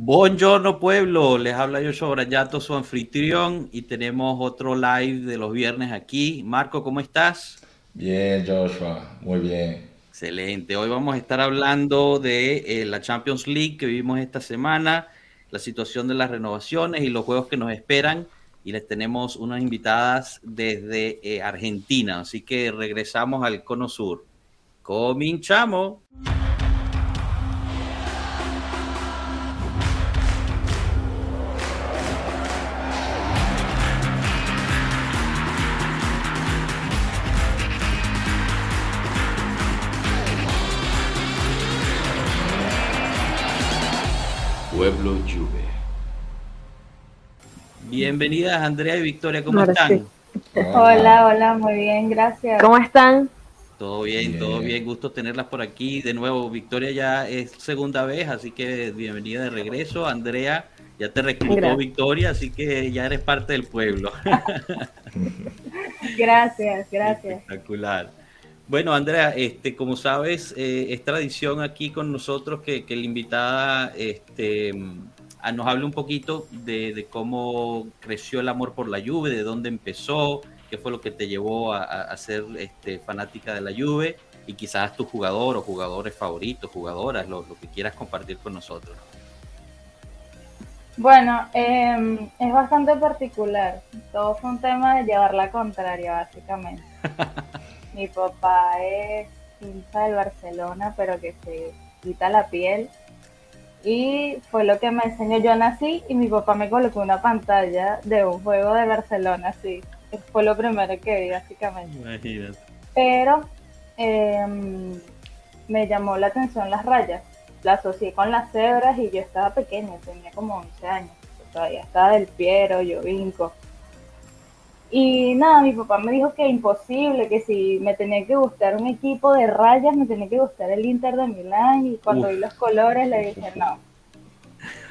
Buongiorno pueblo, les habla Yoshua Brayato, su anfitrión, y tenemos otro live de los viernes aquí. Marco, ¿cómo estás? Bien, Joshua, muy bien. Excelente. Hoy vamos a estar hablando de eh, la Champions League que vivimos esta semana, la situación de las renovaciones y los juegos que nos esperan. Y les tenemos unas invitadas desde eh, Argentina, así que regresamos al Cono Sur. Cominchamos. Bienvenidas Andrea y Victoria, ¿cómo están? Hola, hola, muy bien, gracias. ¿Cómo están? Todo bien, todo bien, gusto tenerlas por aquí. De nuevo, Victoria ya es segunda vez, así que bienvenida de regreso. Andrea, ya te reclutó Victoria, así que ya eres parte del pueblo. gracias, gracias. Espectacular. Bueno, Andrea, este, como sabes, eh, es tradición aquí con nosotros que, la invitada este, nos hable un poquito de, cómo creció el amor por la Juve, de dónde empezó, qué fue lo que te llevó a, ser este, fanática de la Juve y quizás tu jugador o jugadores favoritos, jugadoras, lo, que quieras compartir con nosotros. Bueno, em, es bastante particular. Todo fue un tema de llevar la contraria, básicamente. Mi papá es hincha del Barcelona, pero que se quita la piel. Y fue lo que me enseñó. Yo nací y mi papá me colocó una pantalla de un juego de Barcelona, así. Fue lo primero que vi, básicamente. Imagínate. Pero em, me llamó la atención las rayas. La asocié con las cebras y yo estaba pequeña, tenía como 11 años. Todavía estaba del Piero, yo vinco. Y nada, mi papá me dijo que imposible, que si me tenía que gustar un equipo de rayas, me tenía que gustar el Inter de Milán. Y cuando vi los colores le dije, no,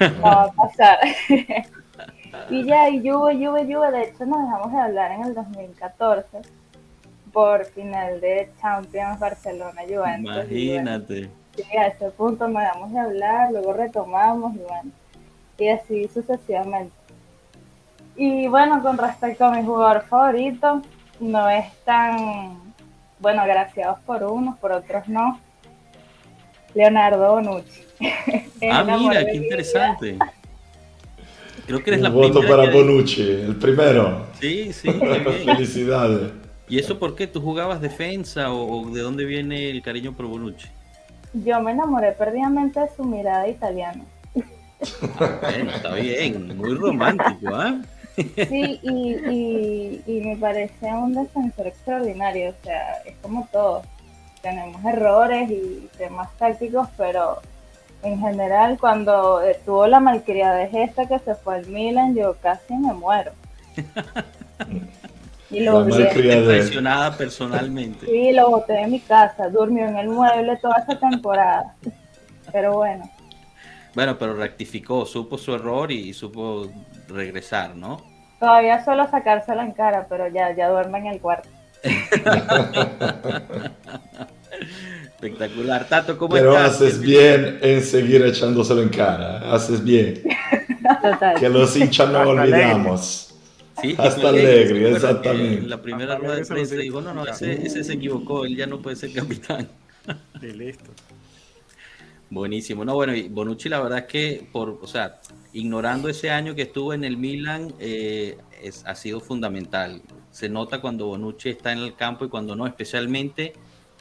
no va a pasar. y ya, y Juve, Juve, Juve, de hecho nos dejamos de hablar en el 2014 por final de Champions Barcelona Juventus. Imagínate. Y, a ese punto nos dejamos de hablar, luego retomamos y bueno, y así sucesivamente. Y bueno, con respecto a mi jugador favorito, no es tan, bueno, agraciados por unos, por otros no. Leonardo Bonucci. ah, mira, qué interesante. Creo que eres Un voto para Bonucci, el primero. Sí, sí. Felicidades. ¿Y eso por qué? ¿Tú jugabas defensa o, de dónde viene el cariño por Bonucci? Yo me enamoré perdidamente de su mirada italiana. Bueno, está bien, muy romántico, ¿ah? Sí, y, y, me parece un defensor extraordinario, o sea, es como todo. Tenemos errores y temas tácticos, pero en general cuando tuvo la malcriada de Gesta que se fue al Milan, yo casi me muero. Y lo impresionada personalmente. Sí, lo boté de mi casa, durmió en el mueble toda esa temporada. Pero bueno. Bueno, pero rectificó, supo su error y supo regresar, ¿no? Todavía suelo sacársela en cara, pero ya, ya duerme en el cuarto. Espectacular. Tato, ¿cómo Pero haces bien en seguir echándoselo en cara. Haces bien. Total. Que los hinchas no olvidamos. Sí, Hasta alegre, exactamente. En la primera rueda de prensa dijo, no, no, ese, ese, se equivocó, él ya no puede ser capitán. De listo. Buenísimo. No, bueno, y Bonucci la verdad es que, por, o sea, ignorando ese año que estuvo en el Milan, eh, es, ha sido fundamental. Se nota cuando Bonucci está en el campo y cuando no, especialmente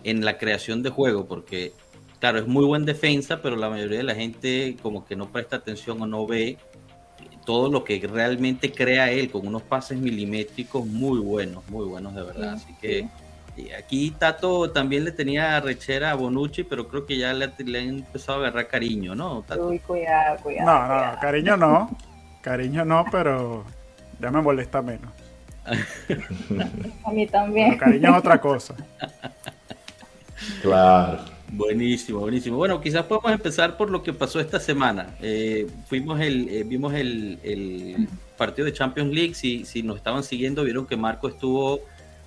en la creación de juego, porque, claro, es muy buen defensa, pero la mayoría de la gente como que no presta atención o no ve todo lo que realmente crea él, con unos pases milimétricos muy buenos, muy buenos de verdad. Así que aquí Tato también le tenía rechera a Bonucci, pero creo que ya le, le han empezado a agarrar cariño, ¿no? Uy, cuidado, cuidado. No, no, cariño no. Cariño no, pero ya me molesta menos. a mí también. cariño es otra cosa. Claro. Buenísimo, buenísimo. Bueno, quizás podemos empezar por lo que pasó esta semana. Eh, fuimos el, eh, vimos el, el, partido de Champions League. Si, si nos estaban siguiendo, vieron que Marco estuvo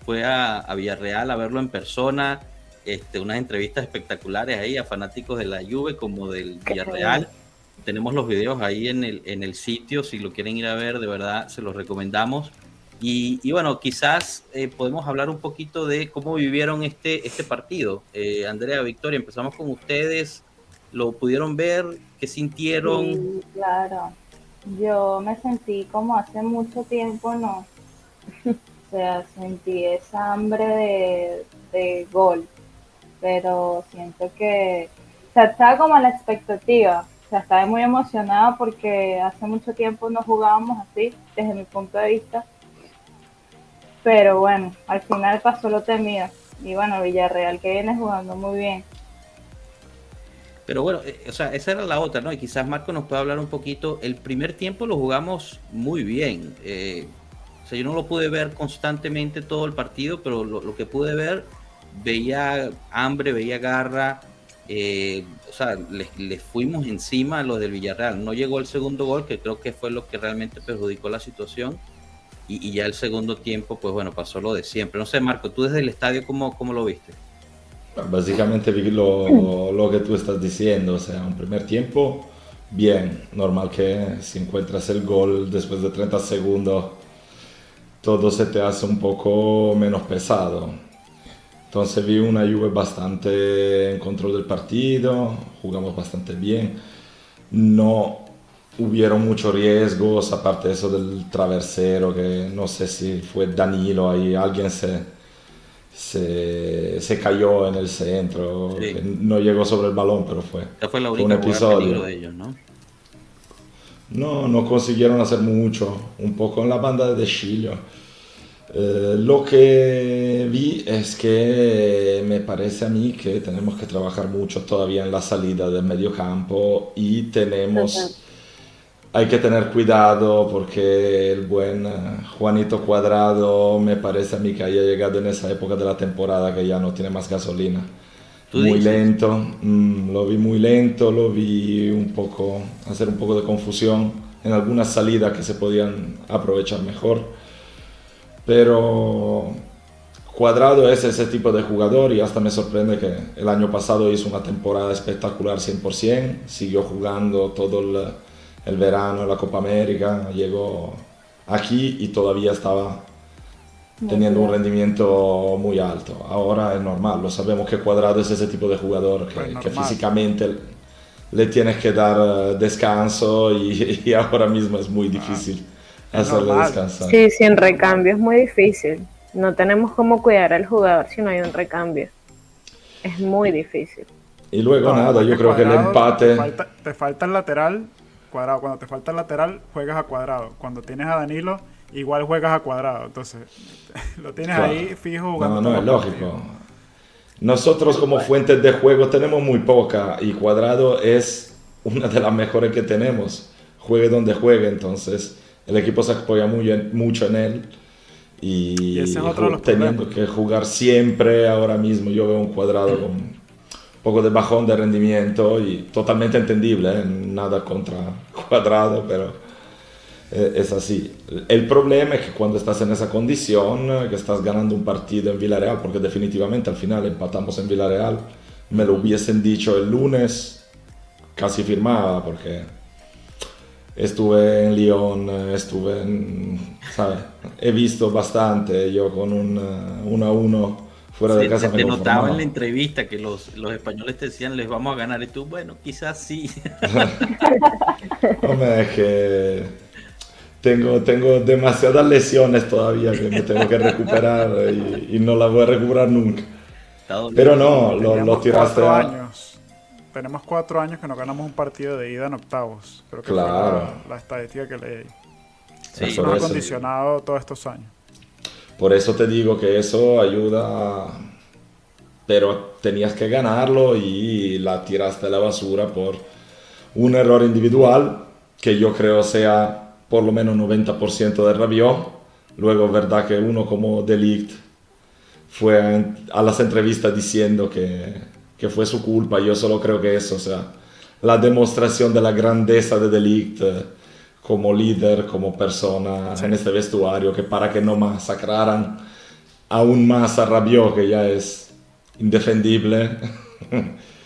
fue a, Villarreal a verlo en persona, este, unas entrevistas espectaculares ahí a fanáticos de la Juve como del Villarreal. tenemos los videos ahí en el, en el sitio, si lo quieren ir a ver, de verdad se los recomendamos. Y, bueno, quizás eh, podemos hablar un poquito de cómo vivieron este, este partido. Eh, Andrea, Victoria, empezamos con ustedes. ¿Lo pudieron ver? ¿Qué sintieron? Sí, claro. Yo me sentí como hace mucho tiempo, ¿no? sea, sentí esa hambre de, de gol. Pero siento que, o sea, estaba como en la expectativa. O sea, estaba muy emocionada porque hace mucho tiempo no jugábamos así, desde mi punto de vista pero bueno, al final pasó lo temido. Y bueno, Villarreal que viene jugando muy bien. Pero bueno, eh, o sea, esa era la otra, ¿no? Y quizás Marco nos pueda hablar un poquito. El primer tiempo lo jugamos muy bien. Eh, yo no lo pude ver constantemente todo el partido, pero lo, que pude ver, veía hambre, veía garra. Eh, o sea, les, fuimos encima a los del Villarreal. No llegó el segundo gol, que creo que fue lo que realmente perjudicó la situación y, ya el segundo tiempo, pues bueno, pasó lo de siempre. No sé, Marco, tú desde el estadio, ¿cómo, cómo lo viste? Básicamente lo, lo, que tú estás diciendo, o sea, un primer tiempo, bien, normal que si encuentras el gol después de 30 segundos, todo se te hace un poco menos pesado. Entonces vi una Juve bastante en control del partido, jugamos bastante bien. No hubieron muchos riesgos, aparte de eso del traversero, que no sé si fue Danilo, ahí alguien se, se, cayó en el centro, no llegó sobre el balón, pero fue, fue, un episodio. De ellos, ¿no? No, no consiguieron hacer mucho, un poco en la banda de Chilio. Eh, lo que vi es que me parece a mí que tenemos que trabajar mucho todavía en la salida del medio campo y tenemos hay que tener cuidado porque el buen eh, Juanito Cuadrado me parece a mí que haya llegado en esa época de la temporada que ya no tiene más gasolina. Muy lento, mm, lo vi muy lento, lo vi un poco, hacer un poco de confusión en algunas salidas que se podían aprovechar mejor. Pero Cuadrado es ese tipo de jugador y hasta me sorprende que el año pasado hizo una temporada espectacular 100%, siguió jugando todo el el verano, la Copa América, llegó aquí y todavía estaba teniendo un rendimiento muy alto. Ahora es normal, lo sabemos que Cuadrado es ese tipo de jugador que, pues físicamente le tienes que dar eh, descanso y, ahora mismo es muy difícil hacerle descansar. Sí, sin recambio es muy difícil. No tenemos cómo cuidar al jugador si no hay un recambio. Es muy difícil. Y luego nada, yo creo que el empate... te falta el lateral cuadrado. Cuando te falta el lateral, juegas a cuadrado. Cuando tienes a Danilo, igual juegas a cuadrado. Entonces, lo tienes ahí fijo jugando. No, no, es lógico. Nosotros como fuentes de juego tenemos muy poca y cuadrado es una de las mejores que tenemos. Juegue donde juegue, entonces el equipo se apoya muy mucho en él. Y, teniendo que jugar siempre ahora mismo, yo veo un cuadrado con poco de bajón de rendimiento y totalmente entendible, ¿eh? nada contra Cuadrado, pero es así. El problema es que cuando estás en esa condición, que estás ganando un partido en Villarreal, porque definitivamente al final empatamos en Villarreal, me lo hubiesen dicho el lunes, casi firmaba, porque estuve en Lyon, estuve en, ¿sabes? He visto bastante, yo con un 1 a 1 fuera de casa. Te, notaba en la entrevista que los, los, españoles te decían, les vamos a ganar, y tú, bueno, quizás sí. Hombre, es que tengo, tengo demasiadas lesiones todavía que me tengo que recuperar y, no las voy a recuperar nunca. Pero no, lo, lo tiraste a... años. Tenemos cuatro años que no ganamos un partido de ida en octavos. Creo que claro. la, estadística que leí. Sí, nos ha condicionado todos estos años. Por eso te digo que eso ayuda, pero tenías que ganarlo y la tiraste a la basura por un error individual que yo creo sea por lo menos 90% de Rabiot. Luego verdad que uno como Delict fue a las entrevistas diciendo que, que fue su culpa. Yo solo creo que eso, o sea, la demostración de la grandeza de Delict como líder, como persona en este vestuario, que para que no masacraran aún más a Rabiot, que ya es indefendible,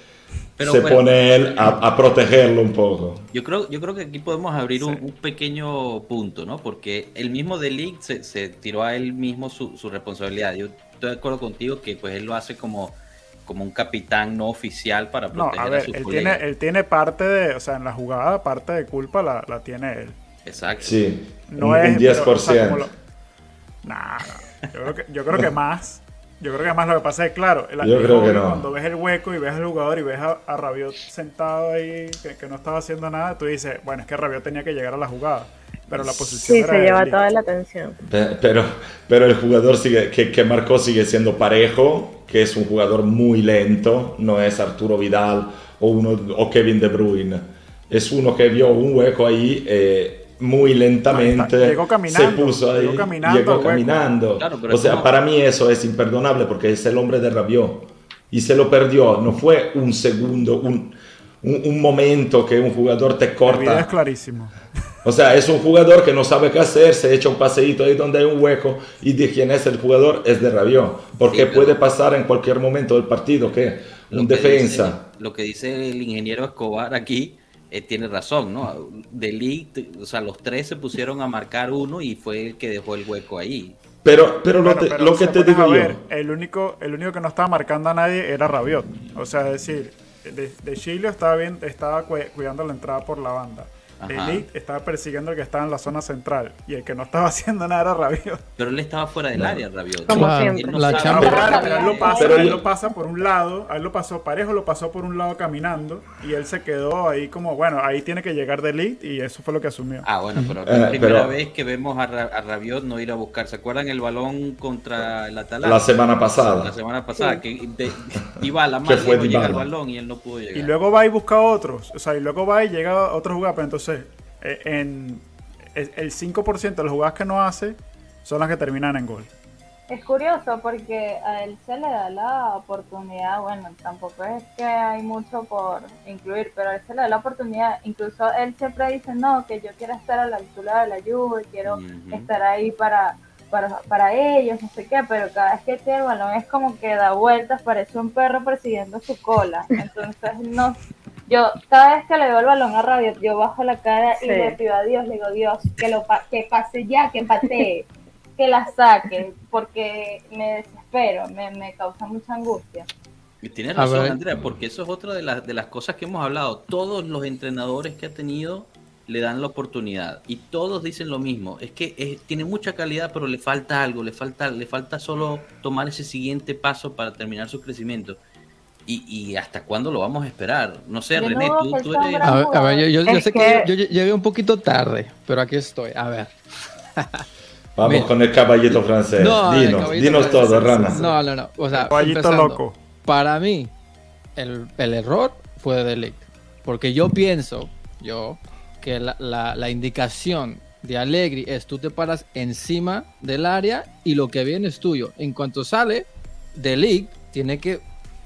se pone él a, protegerlo un poco. Yo creo, yo creo que aquí podemos abrir un, pequeño punto, ¿no? Porque el mismo Delic se, se tiró a él mismo su, su, responsabilidad. Yo estoy de acuerdo contigo que pues él lo hace como, como un capitán no oficial para proteger no, a, ver, a él tiene, él tiene parte de, o sea, en la jugada parte de culpa la, la tiene él. Exacto. Sí, no un, es, 10%. nah, yo creo que, yo creo que más. Yo creo que además lo que pasa es, claro, el yo creo que no. cuando ves el hueco y ves al jugador y ves a, Rabiot sentado ahí, que, no estaba haciendo nada, tú dices, bueno, es que Rabiot tenía que llegar a la jugada. Pero la posición sí, se lleva toda la atención. Pero, pero el jugador sigue, que, que marcó sigue siendo parejo, que es un jugador muy lento, no es Arturo Vidal o, uno, o Kevin De Bruyne. Es uno que vio un hueco ahí. Eh, muy lentamente llegó caminando, se puso ahí, llegó caminando. Llegó caminando. o sea, para mí eso es imperdonable porque es el hombre de Rabiot y se lo perdió. No fue un segundo, un, un, momento que un jugador te corta. es clarísimo. O sea, es un jugador que no sabe qué hacer, se echa un paseíto ahí donde hay un hueco y de quién es el jugador es de Rabiot. Porque puede pasar en cualquier momento del partido que un defensa. lo que dice el ingeniero Escobar aquí eh, tiene razón, ¿no? De o sea, los tres se pusieron a marcar uno y fue el que dejó el hueco ahí. Pero, pero, lo, que te digo yo. el, único, el único que no estaba marcando a nadie era Rabiot. O sea, es decir, de, de Chile estaba, bien, estaba cuidando la entrada por la banda. Elite estaba persiguiendo al que estaba en la zona central y el que no estaba haciendo nada era Rabiot. Pero él estaba fuera del área, Rabiot. Como siempre. la pero, él lo pasa, él lo pasa por un lado, a él lo pasó, Parejo lo pasó por un lado caminando y él se quedó ahí como, bueno, ahí tiene que llegar de Elite y eso fue lo que asumió. Ah, bueno, pero es la primera vez que vemos a, Rabiot no ir a buscar. ¿Se acuerdan el balón contra el Atalanta? La semana pasada. La semana pasada, que iba a la mano y llega el balón y él no pudo llegar. Y luego va y busca otros, o sea, y luego va y llega a otro jugador, pero entonces eh, en el 5% de las jugadas que no hace son las que terminan en gol. Es curioso porque a él se le da la oportunidad, bueno, tampoco es que hay mucho por incluir, pero a él se le da la oportunidad, incluso él siempre dice, no, que yo quiero estar a la altura de la lluvia, quiero estar ahí para, para, para ellos, no sé qué, pero cada vez que tiene el balón es como que da vueltas, parece un perro persiguiendo su cola, entonces no, yo cada vez que le doy el balón a Rabiot, yo bajo la cara y le pido a Dios, le digo, Dios, que lo que pase ya, que patee, que la saque, porque me desespero, me, me causa mucha angustia. Y tienes razón, Andrea, porque eso es otra de, las de las cosas que hemos hablado. Todos los entrenadores que ha tenido le dan la oportunidad y todos dicen lo mismo. Es que tiene mucha calidad, pero le falta algo, le falta, le falta solo tomar ese siguiente paso para terminar su crecimiento. ¿Y, hasta cuándo lo vamos a esperar? No sé, René, tú, eres... A ver, yo, sé que, yo, llegué un poquito tarde, pero aquí estoy. A ver. Vamos con el caballito francés. dinos, dinos todo, Rana. No, no, no. O sea, caballito loco. Para mí, el, error fue de Delict. Porque yo pienso, yo, que la, la, indicación de Allegri es tú te paras encima del área y lo que viene es tuyo. En cuanto sale, Delict tiene que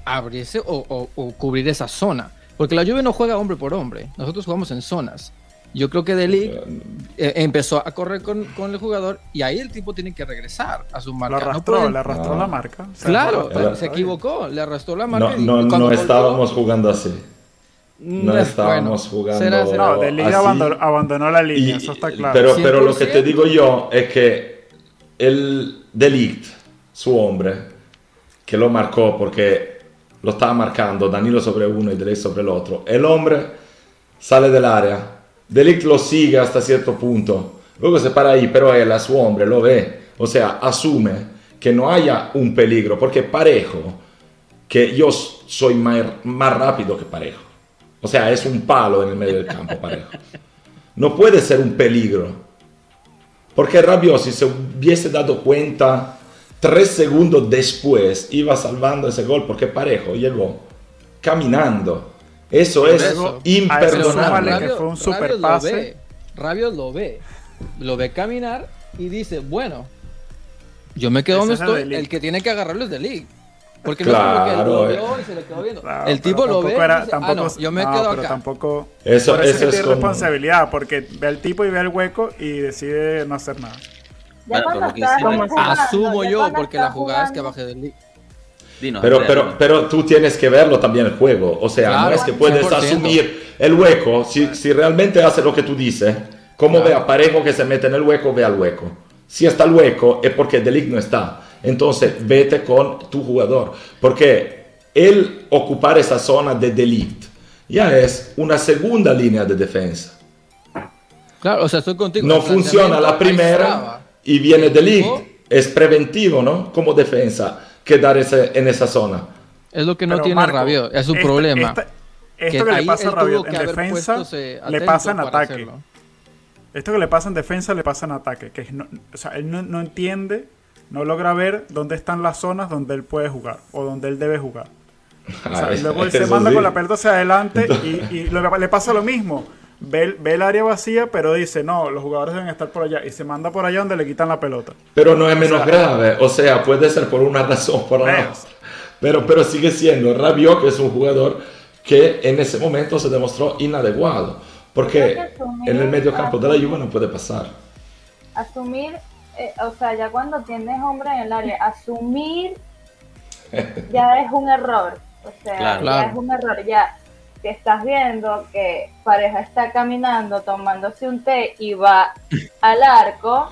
abrirse o, cubrir esa zona. Porque la lluvia no juega hombre por hombre. Nosotros jugamos en zonas. Yo creo que Deli eh, empezó a correr con, el jugador y ahí el tipo tiene que regresar a su marca. arrastró, le arrastró la marca. Claro, se equivocó, le arrastró la marca. No, no, estábamos jugando así. No estábamos jugando. No, Deli abandonó, la línea, eso está claro. Pero, pero lo que te digo yo es que el Delict, su hombre, que lo marcó porque lo estaba marcando Danilo sobre uno y Delict sobre el otro. El hombre sale del área, Delict lo sigue hasta cierto punto, luego se para ahí, pero él a su hombre lo ve, o sea, asume que no haya un peligro, porque parejo, que yo soy más, más rápido que parejo. O sea, es un palo en el medio del campo, parejo. No puede ser un peligro. Porque Rabiot, si se hubiese dado cuenta Tres segundos después iba salvando ese gol porque Parejo llegó caminando. Eso es imperdonable. Que fue un super pase. Rabiot lo ve, lo ve caminar y dice, bueno, yo me quedo donde estoy, el que tiene que agarrarlo es de League. Porque claro, no es que lo vio y se le quedó viendo. el tipo lo ve era, dice, tampoco, ah, no, yo me quedo pero acá. Tampoco, eso, es tiene responsabilidad, porque ve al tipo y ve el hueco y decide no hacer nada. Asumo yo, porque la jugada es que baje del league. pero, pero, pero tú tienes que verlo también el juego. O sea, no es que puedes asumir el hueco. Si, si, realmente hace lo que tú dices, como ve a Parejo que se mete en el hueco, ve al hueco. Si está el hueco es porque Delict no está. Entonces, vete con tu jugador. Porque el ocupar esa zona de Delict ya es una segunda línea de defensa. Claro, o sea, estoy contigo. No funciona la primera y viene Delict. Es preventivo, ¿no? Como defensa, quedar ese, en esa zona. Es lo que no tiene Rabiot, es un problema. esto que, le pasa a Rabiot en defensa, le pasa en ataque. Esto que le pasa en defensa, le pasa en ataque. Que o sea, él no, entiende, no logra ver dónde están las zonas donde él puede jugar o donde él debe jugar. O sea, y luego él se manda con la pelota hacia adelante y, y le pasa lo mismo ve, el área vacía, pero dice, no, los jugadores deben estar por allá. Y se manda por allá donde le quitan la pelota. Pero no es menos grave. O sea, puede ser por una razón por otra. Pero, pero sigue siendo Rabiot, que es un jugador que en ese momento se demostró inadecuado. Porque en el medio campo de la Juve no puede pasar. Asumir, eh, o sea, ya cuando tienes hombre en el área, asumir ya es un error. O sea, ya es un error. Ya que estás viendo que pareja está caminando tomándose un té y va al arco,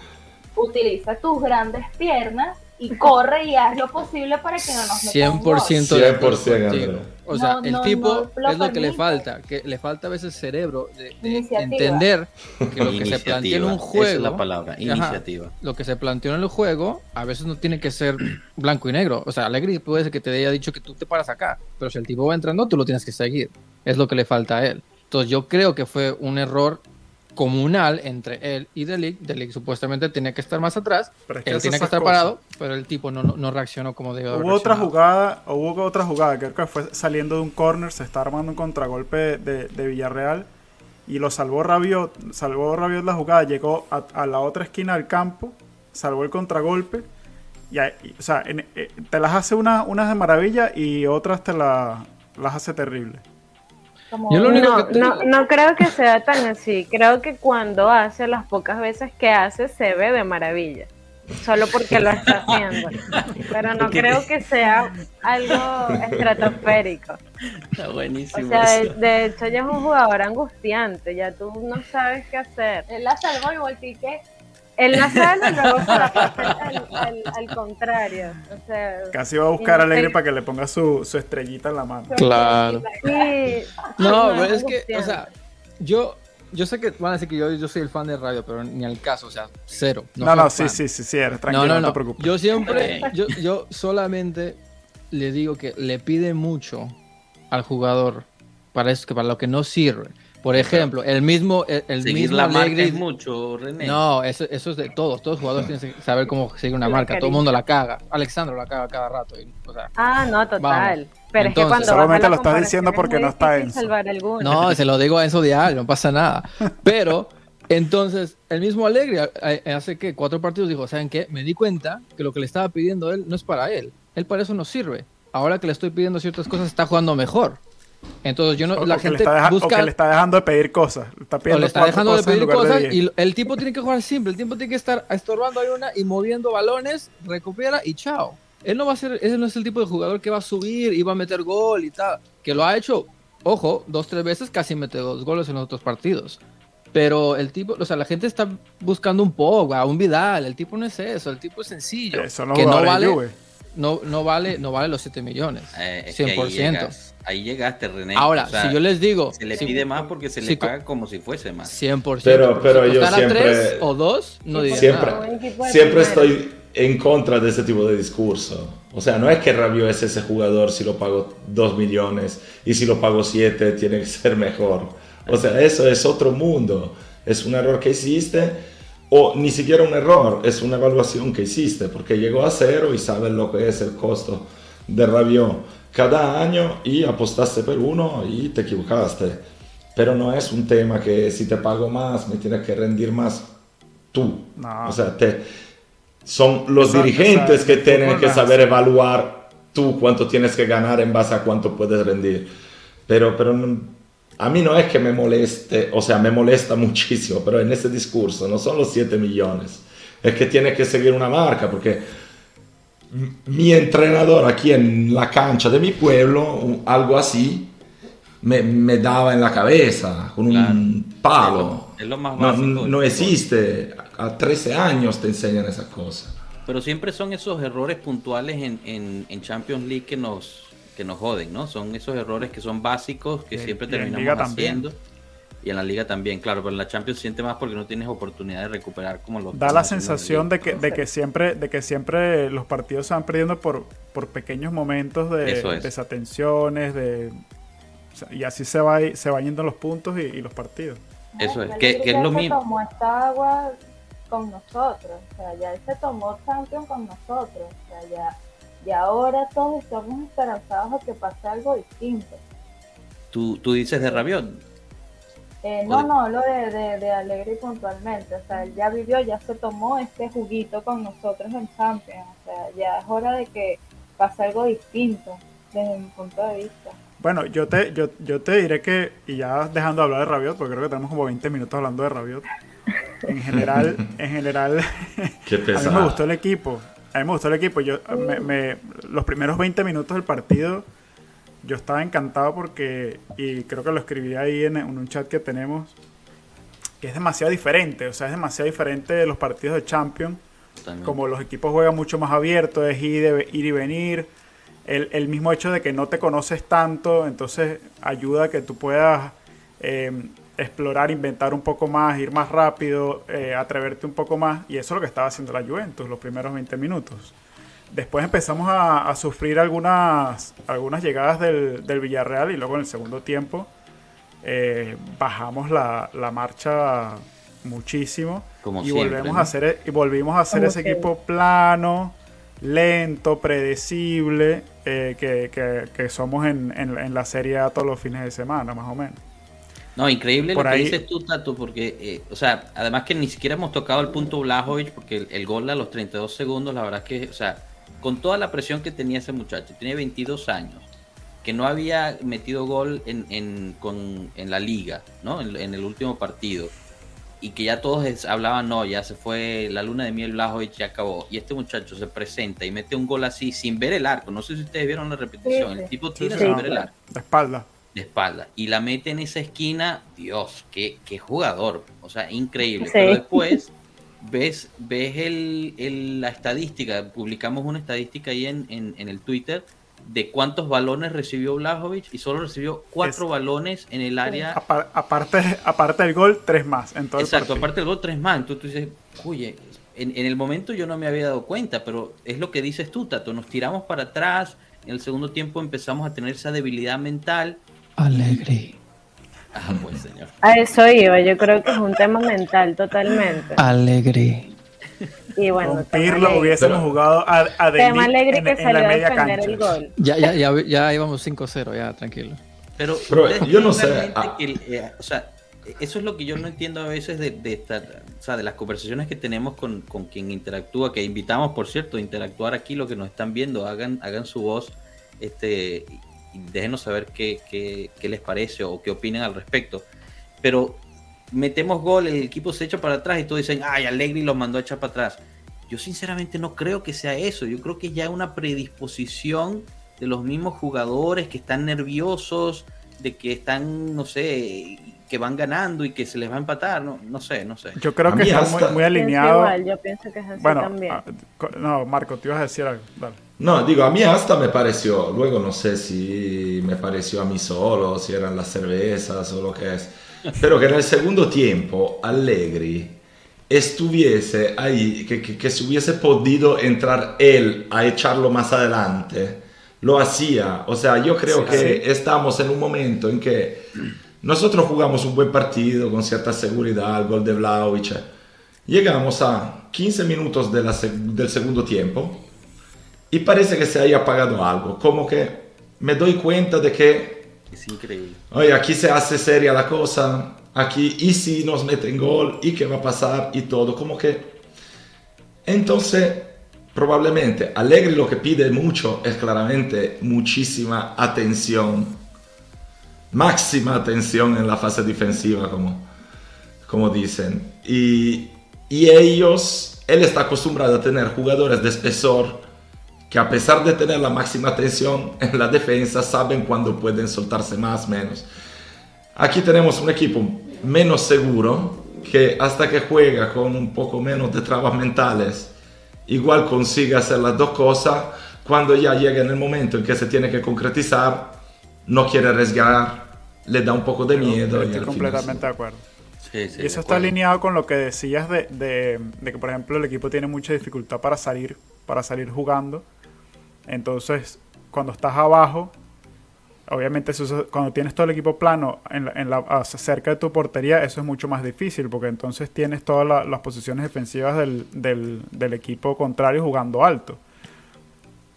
utiliza tus grandes piernas y corre y haz lo posible para que no nos metan 100%, 100% O sea, el tipo es lo que le falta, que le falta a veces cerebro de, entender que lo que se plantea en un juego, es la palabra, iniciativa. lo que se planteó en el juego a veces no tiene que ser blanco y negro. O sea, Alegre puede ser que te haya dicho que tú te paras acá, pero si el tipo va entrando, tú lo tienes que seguir. Es lo que le falta a él. Entonces yo creo que fue un error comunal entre él y Delic. Delic supuestamente tenía que estar más atrás, pero él tenía que estar parado, pero el tipo no, no, reaccionó como debió Hubo otra jugada, hubo otra jugada, creo que fue saliendo de un corner, se está armando un contragolpe de, de Villarreal y lo salvó Rabiot, salvó Rabiot la jugada, llegó a, la otra esquina del campo, salvó el contragolpe. Y, o sea, eh, te las hace unas una de maravilla y otras te las hace terrible no, no, creo que sea tan así. Creo que cuando hace, las pocas veces que hace, se ve de maravilla. Solo porque lo está haciendo. Pero no creo que sea algo estratosférico. Está buenísimo. O sea, de, hecho, ya es un jugador angustiante. Ya tú no sabes qué hacer. Él la salvó igual que el nasal y luego se la pasa al, contrario. O sea, Casi va a buscar a Alegre para que le ponga su, su estrellita en la mano. Claro. No, pero es que, o sea, yo, yo sé que van a decir que yo, yo soy el fan de radio, pero ni al caso, o sea, cero. No, no, sí, sí, sí, sí, eres tranquilo, no, no, no, te preocupes. Yo siempre, yo, yo solamente le digo que le pide mucho al jugador para eso, que para lo que no sirve. Por ejemplo, el mismo, el, mismo la marca es mucho, René. No, eso, eso, es de todos. Todos los jugadores tienen que saber cómo seguir una marca. Todo el mundo la caga. Alexandro la caga cada rato. ah, no, total. Pero es que cuando solamente lo estás diciendo porque no está en. No, se lo digo a Enzo Diario, no pasa nada. Pero entonces, el mismo Alegre hace que cuatro partidos dijo, ¿saben qué? Me di cuenta que lo que le estaba pidiendo él no es para él. Él para eso no sirve. Ahora que le estoy pidiendo ciertas cosas, está jugando mejor. Entonces yo no, la gente le busca... le está dejando de pedir cosas. Le está, dejando de pedir cosas y el tipo tiene que jugar simple. El tipo tiene que estar estorbando ahí una y moviendo balones, recupera y chao. Él no va a ser, ese no es el tipo de jugador que va a subir y va a meter gol y tal. Que lo ha hecho, ojo, dos, tres veces casi mete dos goles en los otros partidos. Pero el tipo, o sea, la gente está buscando un Pogba, un Vidal. El tipo no es eso, el tipo es sencillo. Eso no que no vale, no, no, vale, no vale los 7 millones. 100% ahí llegaste, René. Ahora, si yo les digo. Se le pide más porque se le paga como si fuese más. 100%. Pero, pero yo siempre. Tres o dos, no diría siempre, Siempre estoy en contra de ese tipo de discurso. O sea, no es que Rabio es ese jugador si lo pago 2 millones y si lo pago 7 tiene que ser mejor. O sea, eso es otro mundo. Es un error que hiciste o ni siquiera un error, es una evaluación que hiciste porque llegó a cero y sabes lo que es el costo de Rabiot cada año y apostaste por uno y te equivocaste. Pero no es un tema que si te pago más me tienes que rendir más tú. O sea, te, son los dirigentes que tienen que saber evaluar tú cuánto tienes que ganar en base a cuánto puedes rendir. Pero, pero a mí no es que me moleste, o sea, me molesta muchísimo, pero en ese discurso no son los 7 millones. Es que tiene que seguir una marca porque mi entrenador aquí en la cancha de mi pueblo, algo así, me, daba en la cabeza con un palo. no, existe. A 13 años te enseñan esas cosas. Pero siempre son esos errores puntuales en, en, Champions League que nos, que nos joden, ¿no? Son esos errores que son básicos que siempre terminamos haciendo. Y en la liga también, claro, pero en la Champions siente más porque no tienes oportunidad de recuperar como lo Da la sensación de que, de que siempre, de que siempre los partidos se van perdiendo por, por pequeños momentos de desatenciones, de y así se va, se van yendo los puntos y, los partidos. Eso es, que, es lo mismo. tomó esta agua con nosotros, o sea, ya él se tomó Champions con nosotros, o sea, ya, y ahora todos estamos esperanzados a que pase algo distinto. ¿Tú, tú dices de Rabiot? Eh, no, no, lo de, de, de Alegre puntualmente, o sea, él ya vivió, ya se tomó este juguito con nosotros en Champions, o sea, ya es hora de que pase algo distinto desde mi punto de vista. Bueno, yo te, yo, yo te diré que, y ya dejando de hablar de Rabiot, porque creo que tenemos como 20 minutos hablando de Rabiot. En general, en general, a mí me gustó el equipo. A mí me gustó el equipo. Yo, me, los primeros 20 minutos del partido, yo estaba encantado porque, y creo que lo escribí ahí en, un chat que tenemos, que es demasiado diferente. O sea, es demasiado diferente de los partidos de Champions. Como los equipos juegan mucho más abierto, es ir, ir y venir el, mismo hecho de que no te conoces tanto, entonces ayuda a que tú puedas eh, explorar, inventar un poco más, ir más rápido, eh, atreverte un poco más. Y eso es lo que estaba haciendo la Juventus los primeros 20 minutos. Después empezamos a, sufrir algunas, algunas llegadas del, Villarreal y luego en el segundo tiempo eh, bajamos la, marcha muchísimo y, volvemos a hacer, y volvimos a hacer ese equipo plano, lento, predecible, eh, que, somos en, en, la serie a todos los fines de semana, más o menos. No, increíble lo que dices tú, Tato, porque, eh, o sea, además que ni siquiera hemos tocado el punto Blajovic, porque el, gol a los 32 segundos, la verdad es que, o sea, con toda la presión que tenía ese muchacho, tiene 22 años, que no había metido gol en, en, con, en la liga, ¿no? en el último partido y que ya todos hablaban, no, ya se fue la luna de miel y ya acabó. Y este muchacho se presenta y mete un gol así sin ver el arco. No sé si ustedes vieron la repetición. El tipo tira sin ver el arco. De espalda. De espalda. Y la mete en esa esquina. Dios, qué, qué jugador. O sea, increíble. Pero después ves, ves el, la estadística. Publicamos una estadística ahí en, en, en el Twitter de cuántos balones recibió Blajovic y solo recibió cuatro balones en el área. aparte, aparte del gol, tres más. En todo Exacto, aparte del gol, tres más. Entonces tú dices, oye, en, el momento yo no me había dado cuenta, pero es lo que dices tú, Tato. Nos tiramos para atrás. En el segundo tiempo empezamos a tener esa debilidad mental. Alegre. Ah, pues señor. A eso iba, yo creo que es un tema mental totalmente. Alegre. Y bueno, con Pirlo hubiésemos jugado a, a Tema alegre que salió a defender el gol. Ya, ya, ya, ya íbamos 5-0, ya, tranquilo. Pero, yo no sé. Ah. Eh, o sea, eso es lo que yo no entiendo a veces de, de, o sea, de las conversaciones que tenemos con, con, quien interactúa, que invitamos, por cierto, a interactuar aquí, lo que nos están viendo, hagan, hagan su voz, este, déjenos saber qué, qué, qué les parece o qué opinan al respecto. Pero metemos gol, el equipo se echa para atrás y todos dicen, ay, Allegri los mandó a echar para atrás. Yo sinceramente no creo que sea eso. Yo creo que ya una predisposición de los mismos jugadores que están nerviosos, de que están, no sé, que van ganando y que se les va a empatar. No, no sé, no sé. Yo creo que está muy, alineado. yo pienso que es así bueno, también. Ah, no, Marco, te ibas a decir algo. No, digo, a mí hasta me pareció, luego no sé si me pareció a mí solo, si eran las cervezas o lo que es pero que en el segundo tiempo Allegri estuviese ahí, que, que, se hubiese podido entrar él a echarlo más adelante, lo hacía. O sea, yo creo que estamos en un momento en que nosotros jugamos un buen partido con cierta seguridad, el gol de Vlaovic. Llegamos a 15 minutos de la, del segundo tiempo y parece que se haya apagado algo, como que me doy cuenta de que es increíble. Oye, aquí se hace seria la cosa. Aquí, y si nos meten gol, y qué va a pasar, y todo. Como que. Entonces, probablemente, Alegre lo que pide mucho es claramente muchísima atención. Máxima atención en la fase defensiva, como, como dicen. Y, y ellos, él está acostumbrado a tener jugadores de espesor que a pesar de tener la máxima tensión en la defensa, saben cuándo pueden soltarse más, menos. Aquí tenemos un equipo menos seguro, que hasta que juega con un poco menos de trabas mentales, igual consigue hacer las dos cosas, cuando ya llega en el momento en que se tiene que concretizar, no quiere arriesgar, le da un poco de miedo. Estoy completamente de acuerdo. y eso está alineado con lo que decías de, de, de, que, por ejemplo, el equipo tiene mucha dificultad para salir, para salir jugando. Entonces, cuando estás abajo, obviamente cuando tienes todo el equipo plano en la, cerca de tu portería, eso es mucho más difícil, porque entonces tienes todas las posiciones defensivas del, del, equipo contrario jugando alto.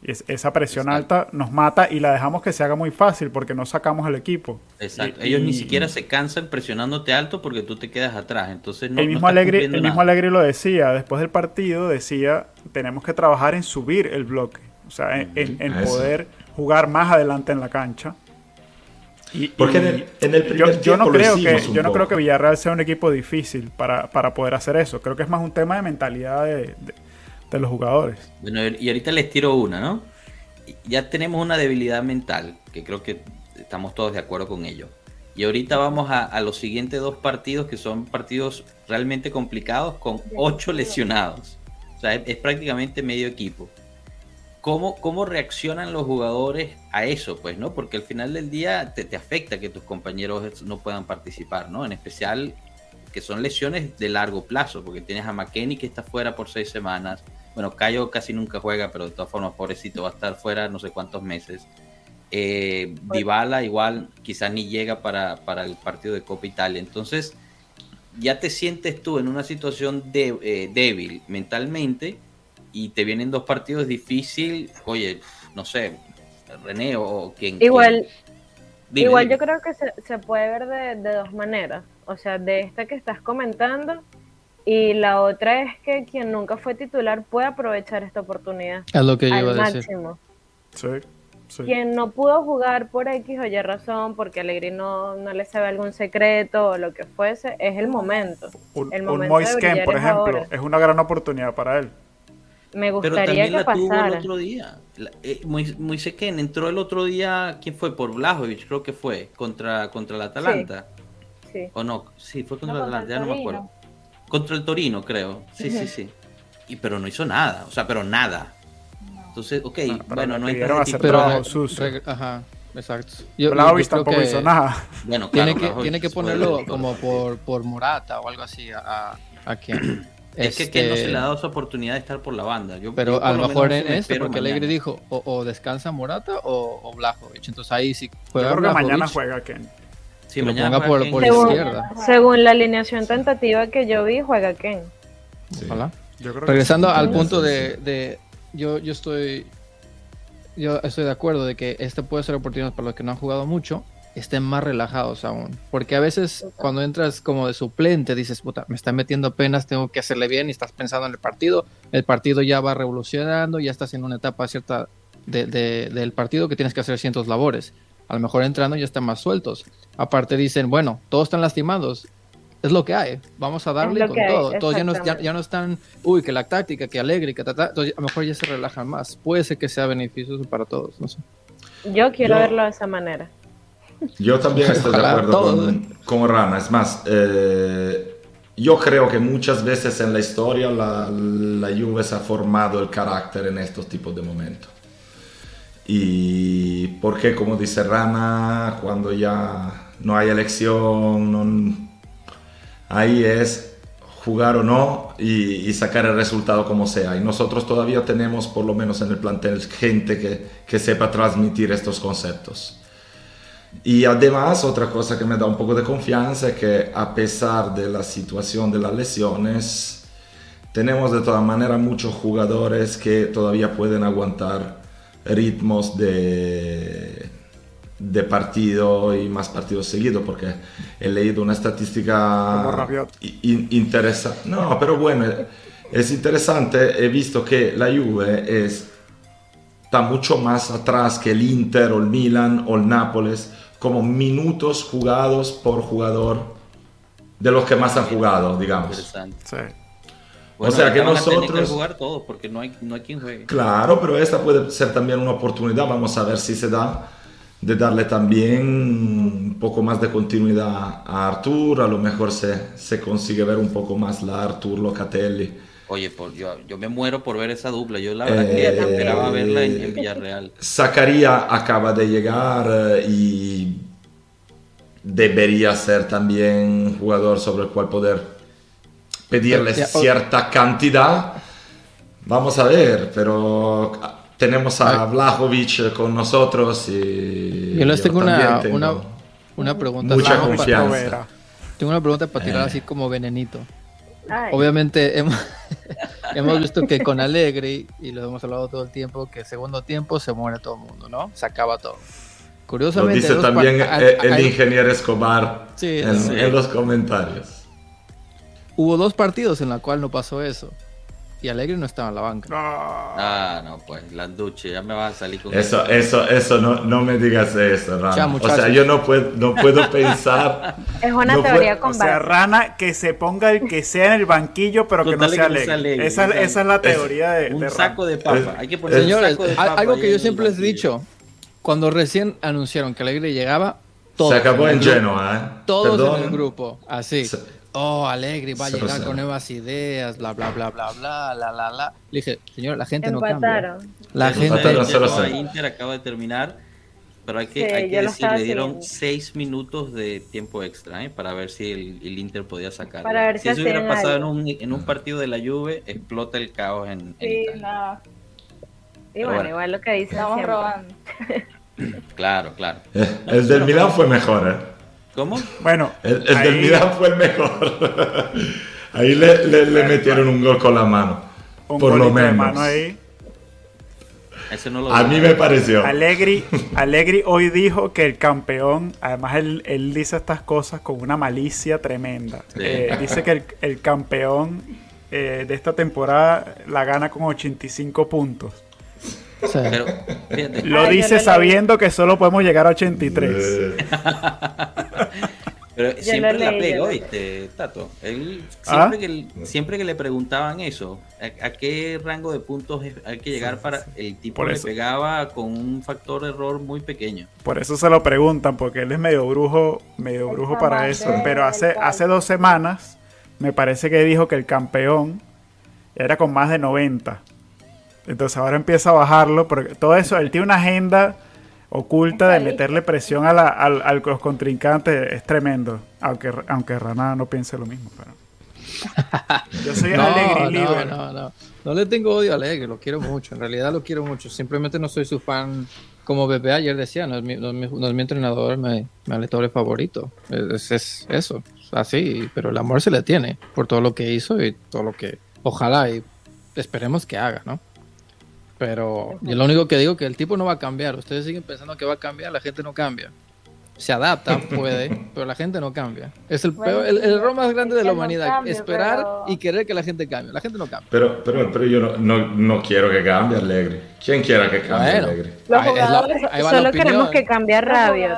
Y esa presión alta nos mata y la dejamos que se haga muy fácil porque no sacamos el equipo. Exacto. Ellos ni siquiera se cansan presionándote alto porque tú te quedas atrás. Entonces el mismo, Alegre, el mismo Alegre lo decía. Después del partido decía, tenemos que trabajar en subir el bloque. O sea, en, poder jugar más adelante en la cancha. Y, Porque en el, primer yo, no creo que yo no creo que Villarreal sea un equipo difícil para, poder hacer eso. Creo que es más un tema de mentalidad de, los jugadores. Bueno, y ahorita les tiro una, ¿no? Ya tenemos una debilidad mental, que creo que estamos todos de acuerdo con ello. Y ahorita vamos a, los siguientes dos partidos, que son partidos realmente complicados, con ocho lesionados. O sea, es prácticamente medio equipo. ¿Cómo, ¿Cómo reaccionan los jugadores a eso? Pues, ¿no? Porque al final del día te, afecta que tus compañeros no puedan participar, ¿no? En especial que son lesiones de largo plazo, porque tienes a McKenny que está fuera por seis semanas. Bueno, Cayo casi nunca juega, pero de todas formas, pobrecito, va a estar fuera no sé cuántos meses. Eh, Dybala igual quizás ni llega para, para, el partido de Copa Italia. Entonces, ya te sientes tú en una situación de, eh, débil mentalmente y te vienen dos partidos difíciles, oye, no sé, René o quien. Igual, igual yo creo que se, puede ver de, dos maneras. O sea, de esta que estás comentando y la otra es que quien nunca fue titular puede aprovechar esta oportunidad. Es lo que yo iba a decir. Sí. Sí. Quien no pudo jugar por X o Y razón, porque Alegre no, no le sabe algún secreto o lo que fuese, es el momento. Un, el momento un por ejemplo, es una gran oportunidad para él. Me gustaría Pero también la tuvo el otro día. Eh, Moisés Ken entró el otro día, ¿quién fue? Por Blajovic, creo que fue, contra, contra el Atalanta. Sí. ¿O no? Sí, fue contra el Atalanta, ya no me acuerdo. Contra el Torino, creo. Sí, sí, sí. Y, pero no hizo nada, o sea, pero nada. Entonces, ok, bueno, no hay pero, Ajá. Exacto. Yo, Blajovic tampoco hizo nada. Bueno, claro, tiene, que, tiene que ponerlo como por, por Morata o algo así a, a quien. Es que, que no se le ha dado esa oportunidad de estar por la banda. Yo, pero a lo mejor en este, porque Alegre dijo, o, descansa Morata o, o Blajovic. Entonces ahí sí juega Yo creo que mañana juega Ken. Sí, mañana por, por según, izquierda. Según la alineación tentativa que yo vi, juega Ken. Ojalá. Regresando al punto de, de, yo, yo estoy yo estoy de acuerdo de que este puede ser oportunidad para los que no han jugado mucho estén más relajados aún. Porque a veces cuando entras como de suplente dices, puta, me está metiendo apenas, tengo que hacerle bien y estás pensando en el partido. El partido ya va revolucionando, ya estás en una etapa cierta del partido que tienes que hacer cientos labores. A lo mejor entrando ya están más sueltos. Aparte dicen, bueno, todos están lastimados. Es lo que hay, vamos a darle con todo. Todos ya no, ya, no, están, uy, que la táctica, que alegre, que ta, a lo mejor ya se relajan más. Puede ser que sea beneficioso para todos, no sé. Yo quiero verlo de esa manera. Yo también estoy de acuerdo con, Rana. Es más, eh, yo creo que muchas veces en la historia la, la Juve se ha formado el carácter en estos tipos de momentos. Y porque, como dice Rana, cuando ya no hay elección, ahí es jugar o no y, y, sacar el resultado como sea. Y nosotros todavía tenemos, por lo menos en el plantel, gente que, que sepa transmitir estos conceptos. Y además, otra cosa que me da un poco de confianza es que a pesar de la situación de las lesiones, tenemos de todas maneras muchos jugadores que todavía pueden aguantar ritmos de, de partido y más partidos seguidos, porque he leído una estadística interesante. No, pero bueno, es interesante, he visto que la Juve es, está mucho más atrás que el Inter o el Milan o el Nápoles como minutos jugados por jugador de los que más han jugado, digamos. Sí. O sea que nosotros... jugar todos porque no hay, no hay quien juegue. Claro, pero esta puede ser también una oportunidad, vamos a ver si se da, de darle también un poco más de continuidad a Artur, a lo mejor se, se consigue ver un poco más la Artur Locatelli. Oye, yo, yo, me muero por ver esa dupla. Yo la verdad que eh, esperaba verla en, Villarreal. Zacaría acaba de llegar eh, y debería ser también un jugador sobre el cual poder pedirle cierta cantidad. Vamos a ver, pero tenemos a Vlahovic con nosotros y yo les tengo, una, una, una, pregunta. Mucha confianza. tengo una pregunta para tirar eh. así como venenito. Obviamente hemos, hemos visto que con Alegre, y lo hemos hablado todo el tiempo, que segundo tiempo se muere todo el mundo, ¿no? Se acaba todo. Curiosamente. Lo dice también el, ingeniero Escobar en, los comentarios. Hubo dos partidos en los cuales no pasó eso. Y Alegre no estaba en la banca. Ah, no, pues, duche ya me va a salir con eso. Eso, eso, no, no me digas eso, Rana. o sea, yo no puedo, no puedo pensar. es una teoría con O sea, Rana, que se ponga el que sea en el banquillo, pero que no sea Alegre. esa, esa, es la teoría de, Un saco de papa. Hay que poner Señores, un saco de papa algo que yo siempre les he dicho. Cuando recién anunciaron que Alegre llegaba, todos. Se acabó en, Genoa, ¿eh? Todos en el grupo, así oh, Alegre, va a llegar con nuevas ideas, bla, bla, bla, bla, bla, la, la, la. Le dije, señor, la gente no cambia. La gente no Inter acaba de terminar, pero hay que, hay que decir, le dieron seis minutos de tiempo extra ¿eh? para ver si el, Inter podía sacar. si, eso hubiera pasado en un, en un, partido de la Juve, explota el caos en, sí, No. Y bueno, igual lo que dice, estamos robando. Claro, claro. El del Milán fue mejor, ¿eh? ¿Cómo? Bueno, el, del Milán fue el mejor. ahí le, metieron un gol con la mano. por lo menos. ahí. a mí me pareció. Allegri, Allegri hoy dijo que el campeón, además él, dice estas cosas con una malicia tremenda. Eh, dice que el, campeón eh, de esta temporada la gana con 85 puntos. Lo dice sabiendo que solo podemos llegar a 83. Pero siempre la pegó, ¿viste, Tato? Él, ¿Ah? siempre, que, siempre que le preguntaban eso, ¿a, qué rango de puntos hay que llegar para el tipo le pegaba con un factor de error muy pequeño? Por eso se lo preguntan, porque él es medio brujo, medio brujo para eso. Pero hace, hace dos semanas me parece que dijo que el campeón era con más de 90. Entonces ahora empieza a bajarlo, porque todo eso, él tiene una agenda oculta de meterle presión a, la, a, los contrincantes es tremendo. Aunque, aunque Rana no piense lo mismo. Pero... Yo soy no, alegre no, no, no, no. le tengo odio a Alegre, lo quiero mucho. En realidad lo quiero mucho. Simplemente no soy su fan. Como Bebé ayer decía, no es mi, no es mi, entrenador, mi, mi favorito. Es, es, eso, así. Pero el amor se le tiene por todo lo que hizo y todo lo que ojalá y esperemos que haga, ¿no? Pero yo lo único que digo es que el tipo no va a cambiar. Ustedes siguen pensando que va a cambiar, la gente no cambia. Se adapta, puede, pero la gente no cambia. Es el, el, error más grande de la humanidad, esperar y querer que la gente cambie. La gente no cambia. Pero, pero, pero yo no, no, no quiero que cambie Alegre. ¿Quién quiera que cambie Alegre? Los jugadores solo queremos que cambie Rabio.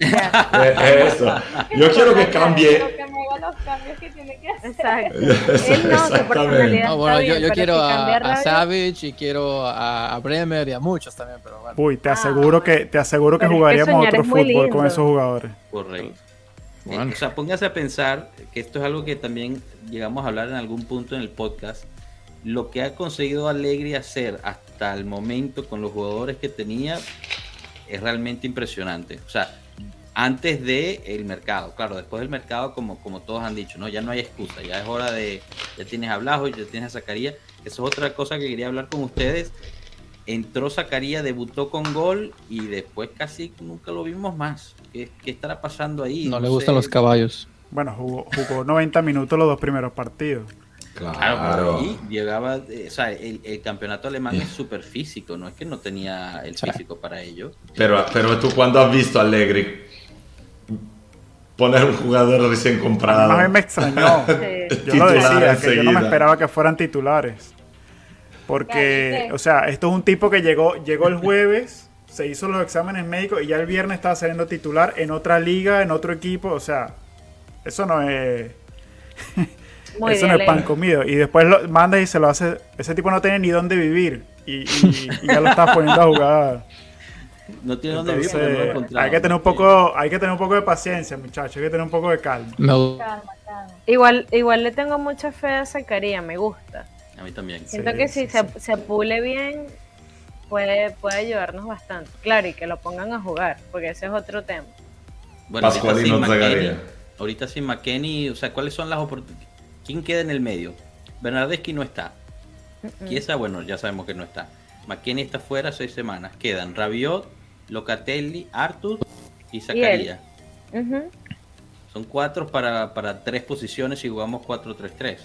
Eso. Yo quiero que cambie los cambios que tiene que hacer. Exacto. Él no, no bueno, yo, yo quiero a, a, Savage y quiero a, a, Bremer y a muchos también, pero bueno. Uy, te aseguro ah. que te aseguro que jugaríamos otro fútbol con esos jugadores. Correcto. Bueno. O sea, póngase a pensar que esto es algo que también llegamos a hablar en algún punto en el podcast. Lo que ha conseguido Alegri hacer hasta el momento con los jugadores que tenía es realmente impresionante. O sea, antes de el mercado. Claro, después del mercado, como, como todos han dicho, ¿no? Ya no hay excusa, ya es hora de, ya tienes a Blajo, ya tienes a Zacarías. Eso es otra cosa que quería hablar con ustedes. Entró Zacarías, debutó con gol y después casi nunca lo vimos más. ¿Qué, estará pasando ahí? No, le gustan los caballos. Bueno, jugó, jugó 90 minutos los dos primeros partidos. Claro, y llegaba, eh, o sea, el, campeonato alemán es súper físico, no es que no tenía el físico para ello. Pero, pero tú cuando has visto a Allegri poner un jugador recién comprado. A mí me extrañó. Yo lo decía, que yo no me esperaba que fueran titulares. Porque, o sea, esto es un tipo que llegó, llegó el jueves, se hizo los exámenes médicos y ya el viernes estaba saliendo titular en otra liga, en otro equipo. O sea, eso no es. eso no es pan comido. Y después lo manda y se lo hace. Ese tipo no tiene ni dónde vivir. Y, ya lo estás poniendo a jugar. No tiene dónde vivir. hay que tener un poco, hay que tener un poco de paciencia, muchachos. Hay que tener un poco de calma. Igual, igual le tengo mucha fe a Zacarías, me gusta. A mí también. Siento que si se, se pule bien, puede, puede ayudarnos bastante. Claro, y que lo pongan a jugar, porque ese es otro tema. Bueno, ahorita sin, McKenny, ahorita sin McKenny, o sea, ¿cuáles son las oportunidades? ¿Quién queda en el medio? Bernardeschi no está. Chiesa, bueno, ya sabemos que no está. McKenny está fuera seis semanas. Quedan Rabiot, Locatelli, Artur y Zacarías. Son cuatro para, para, tres posiciones y jugamos 4-3-3.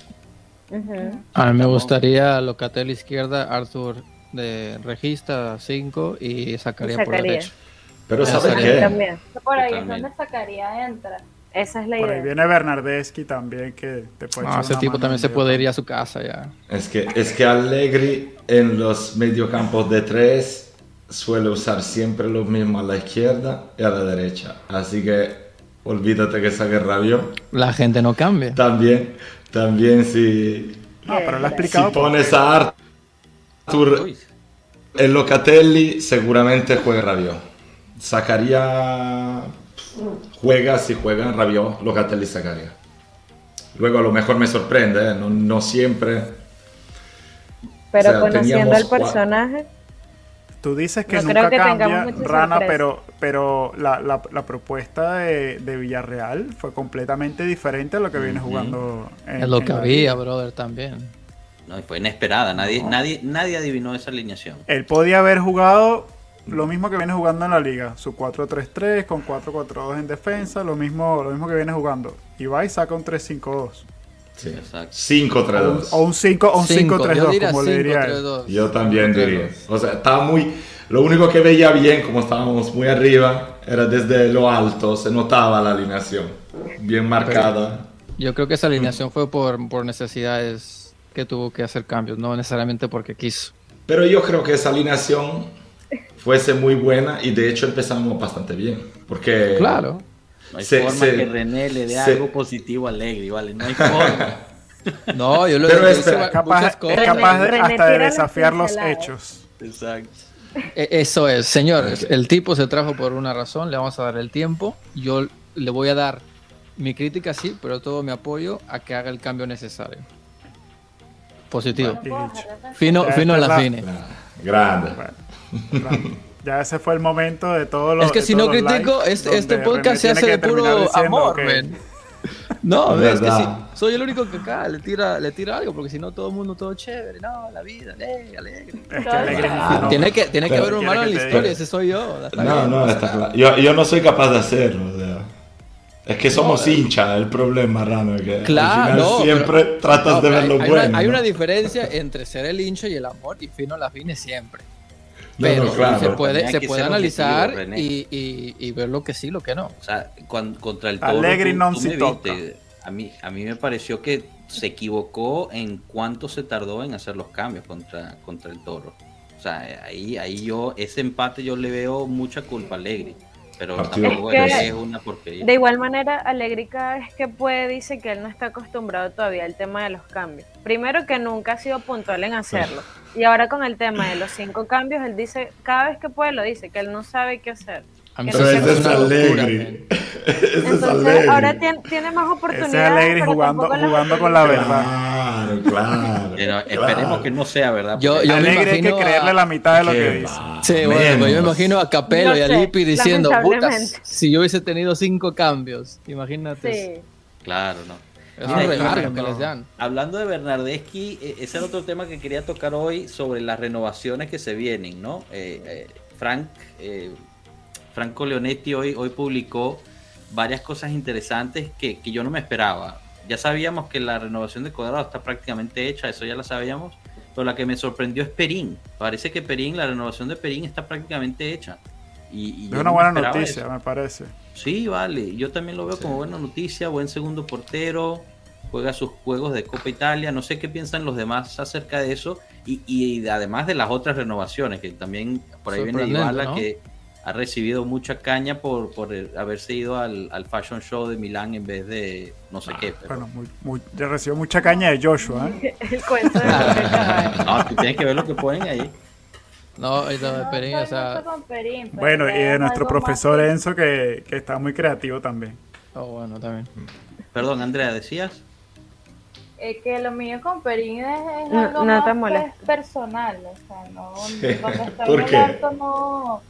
A mí me gustaría Locatelli izquierda, Arthur de regista 5 y sacaría, por derecha. Pero ¿sabes qué? También. Por ahí es donde sacaría entra. Esa es la por idea. Ahí viene Bernardeschi también que te puede Ese tipo también se puede ir a su casa ya. Es que, es que Allegri en los mediocampos de tres suele usar siempre lo mismo a la izquierda y a la derecha. Así que olvídate que saque rabio. La gente no cambia. También, también si... No, pero lo explicado. Si pones a Arthur el Locatelli seguramente juega Rabiot. Sacaría juega si juega Rabiot, Locatelli sacaría. Luego a lo mejor me sorprende, ¿eh? no, siempre. Pero conociendo el personaje. Tú dices que nunca cambia Rana, pero, pero la, propuesta de, Villarreal fue completamente diferente a lo que viene jugando. En, es lo que había, brother, también. No, fue inesperada, nadie, nadie, nadie adivinó esa alineación. Él podía haber jugado lo mismo que viene jugando en la liga, su 4-3-3 con 4-4-2 en defensa, lo mismo, lo mismo que viene jugando. Y va y saca un 3-5-2. Sí, exacto. 5-3-2. O un 5-3-2, como le diría Yo también diría. O sea, estaba muy. Lo único que veía bien, como estábamos muy arriba, era desde lo alto, se notaba la alineación. Bien marcada. yo creo que esa alineación fue por, por necesidades que tuvo que hacer cambios, no necesariamente porque quiso. Pero yo creo que esa alineación fuese muy buena y de hecho empezamos bastante bien. Porque. Claro. No hay forma que René le dé algo positivo a Alegre, ¿vale? No hay forma. no, yo lo Pero es capaz, es capaz de, hasta de desafiar los hechos. Exacto. E, eso es, señores. El tipo se trajo por una razón, le vamos a dar el tiempo. Yo le voy a dar mi crítica, sí, pero todo mi apoyo a que haga el cambio necesario. Positivo. Fino, fino en la fine. Grande. Ya ese fue el momento de todo lo Es que si no critico, este, este podcast se hace de puro amor, No, es, que sí, soy el único que acá le tira, le tira algo, porque si no todo el mundo todo chévere, no, la vida, alegre, alegre. tiene que, tiene que haber un malo en la historia, ese soy yo. No, no, está claro. Yo, yo no soy capaz de hacerlo, o sea. Es que somos eh, hinchas, el problema, Rano. Que claro, siempre tratas de ver lo hay, bueno. Una, hay una diferencia entre ser el hincha y el amor, y fino la fine siempre. Pero se puede, se puede analizar y, y, ver lo que sí, lo que no. O sea, contra el toro. Alegre tú, no a mí, a mí me pareció que se equivocó en cuánto se tardó en hacer los cambios contra, contra el toro. O sea, ahí, ahí yo, ese empate yo le veo mucha culpa a Alegre. Pero es, una porquería. De igual manera, Alegrica es que puede, dice que él no está acostumbrado todavía al tema de los cambios. Primero que nunca ha sido puntual en hacerlo. Y ahora con el tema de los cinco cambios, él dice, cada vez que puede lo dice, que él no sabe qué hacer. Pero ese es alegre. Entonces, ahora tiene, tiene, más oportunidades. Ese es alegre jugando, jugando con la verdad. Claro, claro. Pero esperemos que no sea verdad. Yo, yo alegre hay que creerle la mitad de lo que dice. Sí, bueno, pues yo me imagino a Capello y a Lippi diciendo, putas, si yo hubiese tenido cinco cambios, imagínate. Sí. Claro, no. Es un regalo que les dan. Hablando de Bernardeschi, e, ese era otro tema que quería tocar hoy sobre las renovaciones que se vienen, ¿no? Eh, eh, Frank eh, Franco Leonetti hoy, hoy publicó varias cosas interesantes que, yo no me esperaba. Ya sabíamos que la renovación de Cuadrado está prácticamente hecha, eso ya lo sabíamos, pero la que me sorprendió es Perín. Parece que Perín, la renovación de Perín está prácticamente hecha. Y, es una buena noticia, me parece. Sí, vale, yo también lo veo como buena noticia, buen segundo portero, juega sus juegos de Copa Italia, no sé qué piensan los demás acerca de eso, y, además de las otras renovaciones, que también por ahí viene Dybala, que ha recibido mucha caña por, por haberse ido al, al, Fashion Show de Milán en vez de no sé qué. Bueno, muy, muy, recibió mucha caña de Joshua. ¿eh? El cuento de No, tú tienes que ver lo que ponen ahí. No, y lo de Perín, o sea... bueno, y de nuestro profesor Enzo que, que está muy creativo también. Oh, bueno, también. Perdón, Andrea, ¿decías? Eh, que lo mío con Perín es, algo no, más pues, personal, o sea, no, ¿Por qué? no...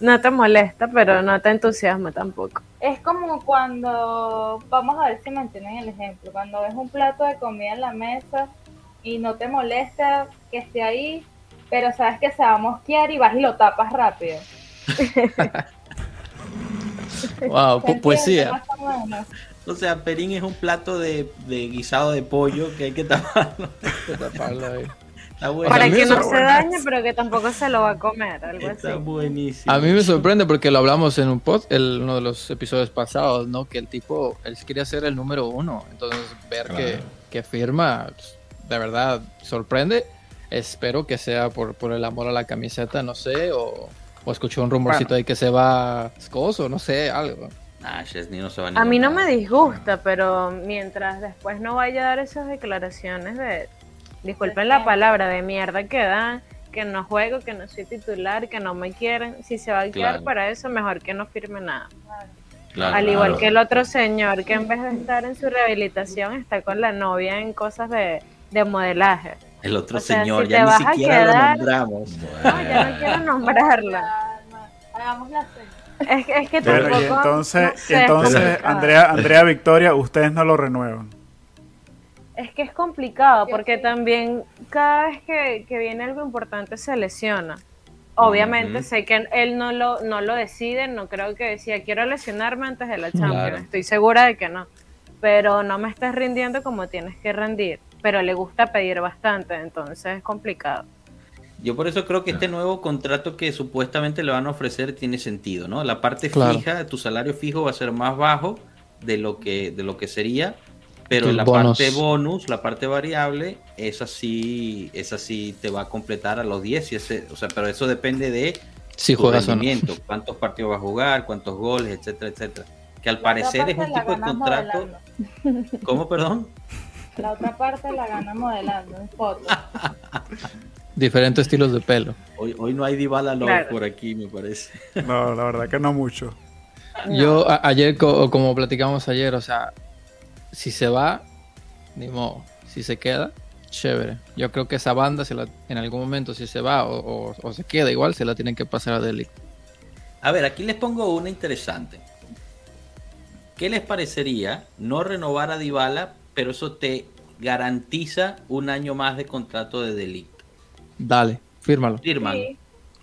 No te molesta, pero no te entusiasma tampoco. Es como cuando, vamos a ver si me entienden el ejemplo, cuando ves un plato de comida en la mesa y no te molesta que esté ahí, pero sabes que se va a mosquear y vas y lo tapas rápido. wow, poesía. O sea, perín es un plato de, guisado de pollo que hay que taparlo. Para que no se dañe, pero que tampoco se lo va a comer, algo Está buenísimo. A mí me sorprende porque lo hablamos en un pod, el, uno de los episodios pasados, ¿no? Que el tipo, él quería ser el número uno. Entonces, ver que, que, firma, pues, de verdad, sorprende. Espero que sea por, por el amor a la camiseta, no sé, o, o escuché un rumorcito ahí que se va escoso, no sé, algo. Ah, no se va a, a mí no me disgusta, pero mientras después no vaya a dar esas declaraciones de, disculpen la palabra, de mierda que dan, que no juego, que no soy titular, que no me quieren, si se va a quedar para eso, mejor que no firme nada. Al igual que el otro señor que en vez de estar en su rehabilitación está con la novia en cosas de, modelaje. El otro señor, ya ni siquiera lo nombramos. No, ya no quiero nombrarla. Hagamos la es que, es que tampoco, y entonces, entonces Andrea, Andrea Victoria, ustedes no lo renuevan. Es que es complicado porque también cada vez que, viene algo importante se lesiona. Obviamente sé que él no lo, no lo decide, no creo que decía quiero lesionarme antes de la Champions, estoy segura de que no, pero no me estás rindiendo como tienes que rendir, pero le gusta pedir bastante, entonces es complicado. Yo por eso creo que este nuevo contrato que supuestamente le van a ofrecer tiene sentido, ¿no? La parte fija, tu salario fijo va a ser más bajo de lo que, de lo que sería, pero la parte bonus, la parte variable, esa sí, esa sí te va a completar a los 10, y ese, o sea, pero eso depende de si cuántos partidos va a jugar, cuántos goles, etcétera, etcétera. Que al parecer es un tipo de contrato. ¿Cómo, perdón? La otra parte la gana modelando en fotos. Diferentes estilos de pelo. Hoy, hoy no hay Dybala Love por aquí, me parece. No, la verdad que no mucho. Yo ayer, como platicamos ayer, o sea, si se va, ni modo. Si se queda, chévere. Yo creo que esa banda, se la, en algún momento, si se va o, se queda igual, se la tienen que pasar a Delic. A ver, aquí les pongo una interesante. ¿Qué les parecería no renovar a Dybala, pero eso te garantiza un año más de contrato de Delic? Dale, fírmalo. Fírmalo.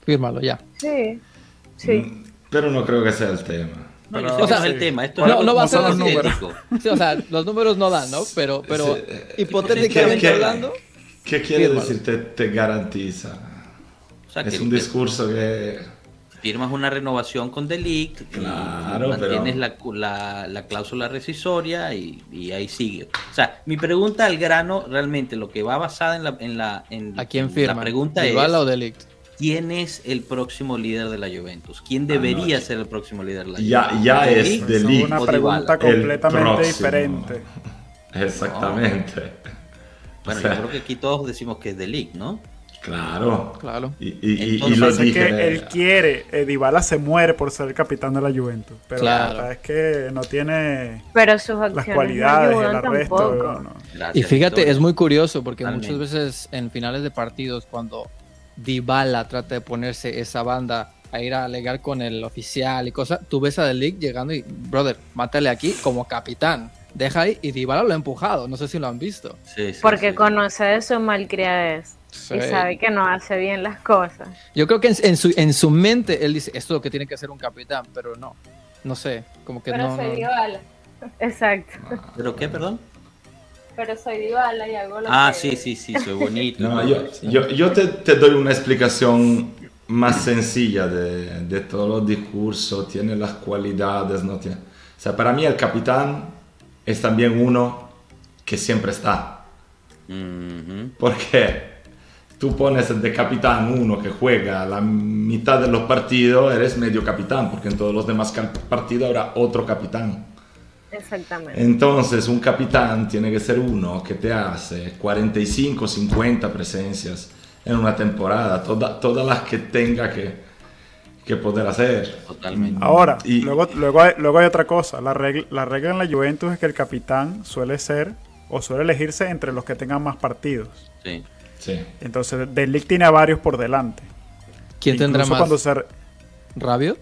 Fírmalo ya. Sí. Sí. Mm, pero no creo que sea el tema. No, o sea, el tema. Esto no, va a ser los números. o sea, los números no dan, ¿no? Pero, pero hipotéticamente hablando. ¿Qué quiere decir te, garantiza? es un discurso que. Firmas una renovación con Delict, claro, mantienes la, la, cláusula rescisoria y, y, ahí sigue. O sea, mi pregunta al grano, realmente lo que va basada en la, en la, en, ¿A quién firma? La pregunta es. o Delict? ¿Quién es el próximo líder de la Juventus? ¿Quién debería ser el próximo líder de la ya, Juventus? Ya es de Es una pregunta completamente diferente. Exactamente. Bueno, yo creo que aquí todos decimos que es de Ligt, ¿no? Claro. Claro. Y, y, y, lo dije, que él quiere, eh, Dybala se muere por ser el capitán de la Juventus, pero la verdad es que no tiene pero sus las cualidades y el arresto. y fíjate, es muy curioso porque muchas veces en finales de partidos cuando Dybala trata de ponerse esa banda a ir a alegar con el oficial y cosas, tú ves a The League llegando y, brother, mátale aquí como capitán. Deja ahí y Dybala lo ha empujado, no sé si lo han visto. Porque conoce de su malcriadez y sabe que no hace bien las cosas. Yo creo que en, su, en su mente él dice, esto es lo que tiene que hacer un capitán, pero no, no sé, como que pero no... Exacto. ¿Pero qué, perdón? Pero soy Dybala y hago lo ah, sí, sí, sí, soy bonito. yo, yo, te, te, doy una explicación más sencilla de, de, todos los discursos, tiene las cualidades, no tiene... O sea, para mí el capitán es también uno que siempre está. ¿Por qué? tú pones de capitán uno que juega la mitad de los partidos, eres medio capitán, porque en todos los demás partidos habrá otro capitán. Exactamente. Entonces, un capitán tiene que ser uno que te hace 45, 50 presencias en una temporada, todas las que tenga que, que poder hacer. Totalmente. Ahora, y, luego, luego, hay, luego hay otra cosa. La regla, la regla en la Juventus es que el capitán suele ser o suele elegirse entre los que tengan más partidos. Sí. sí. Entonces, Delic tiene a varios por delante. ¿Quién tendrá más? Cuando se... ¿Rabio?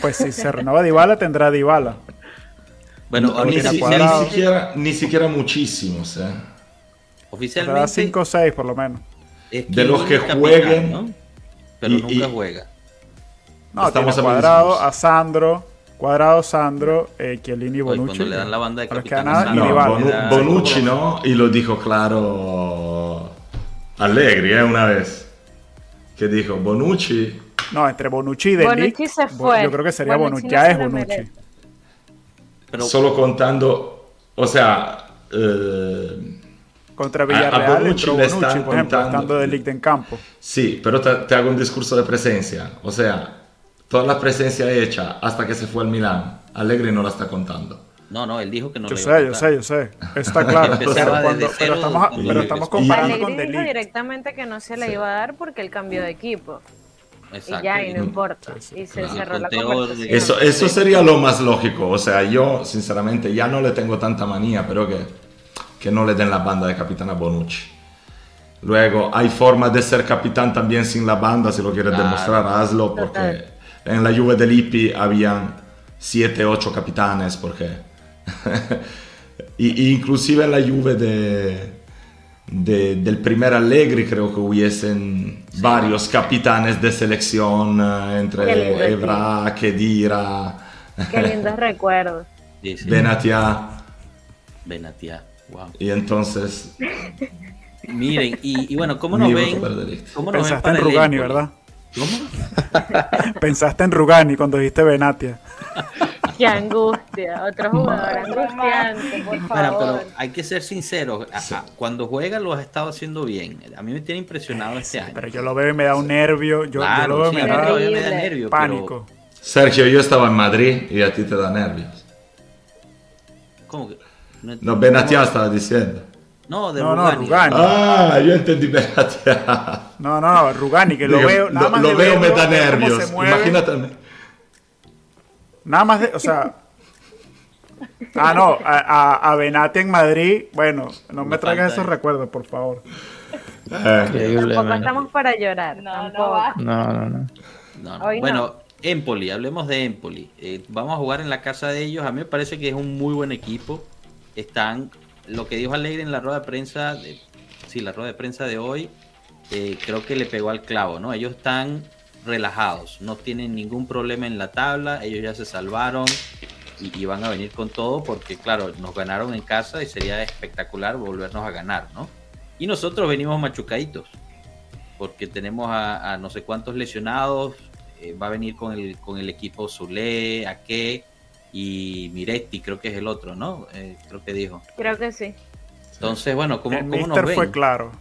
Pues si se renueva Dybala, tendrá Dybala. Bueno, ni, siquiera, ni siquiera muchísimos, ¿eh? Oficialmente. 5 o 6 por lo menos. de los que jueguen. ¿no? Pero nunca juega. No, Estamos Cuadrado, a Sandro, Cuadrado, Sandro, eh, Chiellini y Bonucci. Cuando le dan la banda de capitán no, Bonucci no, y lo dijo claro Allegri, ¿eh? Una vez. Que dijo, Bonucci... No, entre Bonucci y Delic, Bonucci se fue. Yo creo que sería Bonucci, ya es Bonucci. Solo contando, o sea... Eh, contra Villarreal Bonucci, Bonucci por ejemplo, estando de Ligt en campo. Sí, pero te, hago un discurso de presencia. O sea, toda la presencia hecha hasta que se fue al Milán, Allegri no la está contando. No, no, él dijo que no yo sé, Yo sé, yo sé, Está claro. pero, estamos, pero estamos comparando con dijo directamente que no se le iba a dar porque él cambió de equipo. Exacto. Y ya, y no importa. Y se cerró la conversación. Eso, eso sería lo más lógico. O sea, yo, sinceramente, ya no le tengo tanta manía, pero que que no le den la banda de capitán a Bonucci. Luego, hay formas de ser capitán también sin la banda, si lo quieres demostrar, hazlo, porque en la Juve del Lippi habían 7, 8 capitanes, porque... y, inclusive en la Juve de, del primer Allegri creo que hubiesen varios capitanes de selección, eh, entre Evra, Kedira... Qué lindos recuerdos. Benatia. Benatia. Y entonces. Miren, y, bueno, ¿cómo nos ven? ¿cómo Pensaste en Rugani, ¿verdad? ¿Cómo? Pensaste en Rugani cuando dijiste Benatia. Qué angustia, otro jugador angustiante, por favor. Bueno, pero hay que ser sinceros, cuando juega lo has estado haciendo bien. A mí me tiene impresionado este año. Pero yo lo veo y me da un nervio, yo, lo veo y me, da, nervio, pánico. Sergio, yo estaba en Madrid y a ti te da nervios. ¿Cómo que? No, Benatia estaba diciendo. No, de Rugani. Ah, yo entendí Benatia. No, no, Rugani, que lo veo. Nada más lo, veo me da nervios. Imagínate. Nada más de. O sea. Ah, no, a, a, Benatia en Madrid, bueno, no me traigas esos recuerdos, por favor. Eh. Tampoco estamos para llorar. No, no, no, no. no. bueno, Empoli, hablemos de Empoli. Eh, vamos a jugar en la casa de ellos. A mí me parece que es un muy buen equipo están, lo que dijo Alegre en la rueda de prensa, de, sí, la rueda de prensa de hoy, eh, creo que le pegó al clavo, ¿no? Ellos están relajados, no tienen ningún problema en la tabla, ellos ya se salvaron y, van a venir con todo porque, claro, nos ganaron en casa y sería espectacular volvernos a ganar, ¿no? Y nosotros venimos machucaditos porque tenemos a, no sé cuántos lesionados, eh, va a venir con el, con el equipo Zule, qué y Miretti, creo que es el otro, ¿no? Eh, creo que dijo. Creo que sí. Entonces, bueno, ¿cómo, el ¿cómo nos ven? fue claro.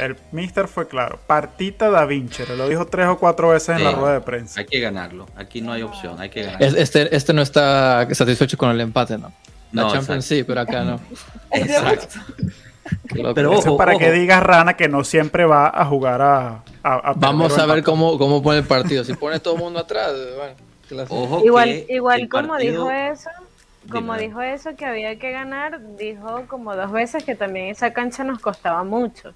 El Mister fue claro. Partita da Vinci, lo dijo tres o cuatro veces en la rueda de prensa. Hay que ganarlo. Aquí no hay opción, hay que ganarlo. Este, este no está satisfecho con el empate, ¿no? La Champions sí, pero acá no. exacto. pero ojo, Eso es para que digas Rana que no siempre va a jugar a. Vamos a ver cómo, cómo pone el partido. Si pone todo el mundo atrás, bueno igual, igual como dijo eso, como dijo eso que había que ganar, dijo como dos veces que también esa cancha nos costaba mucho.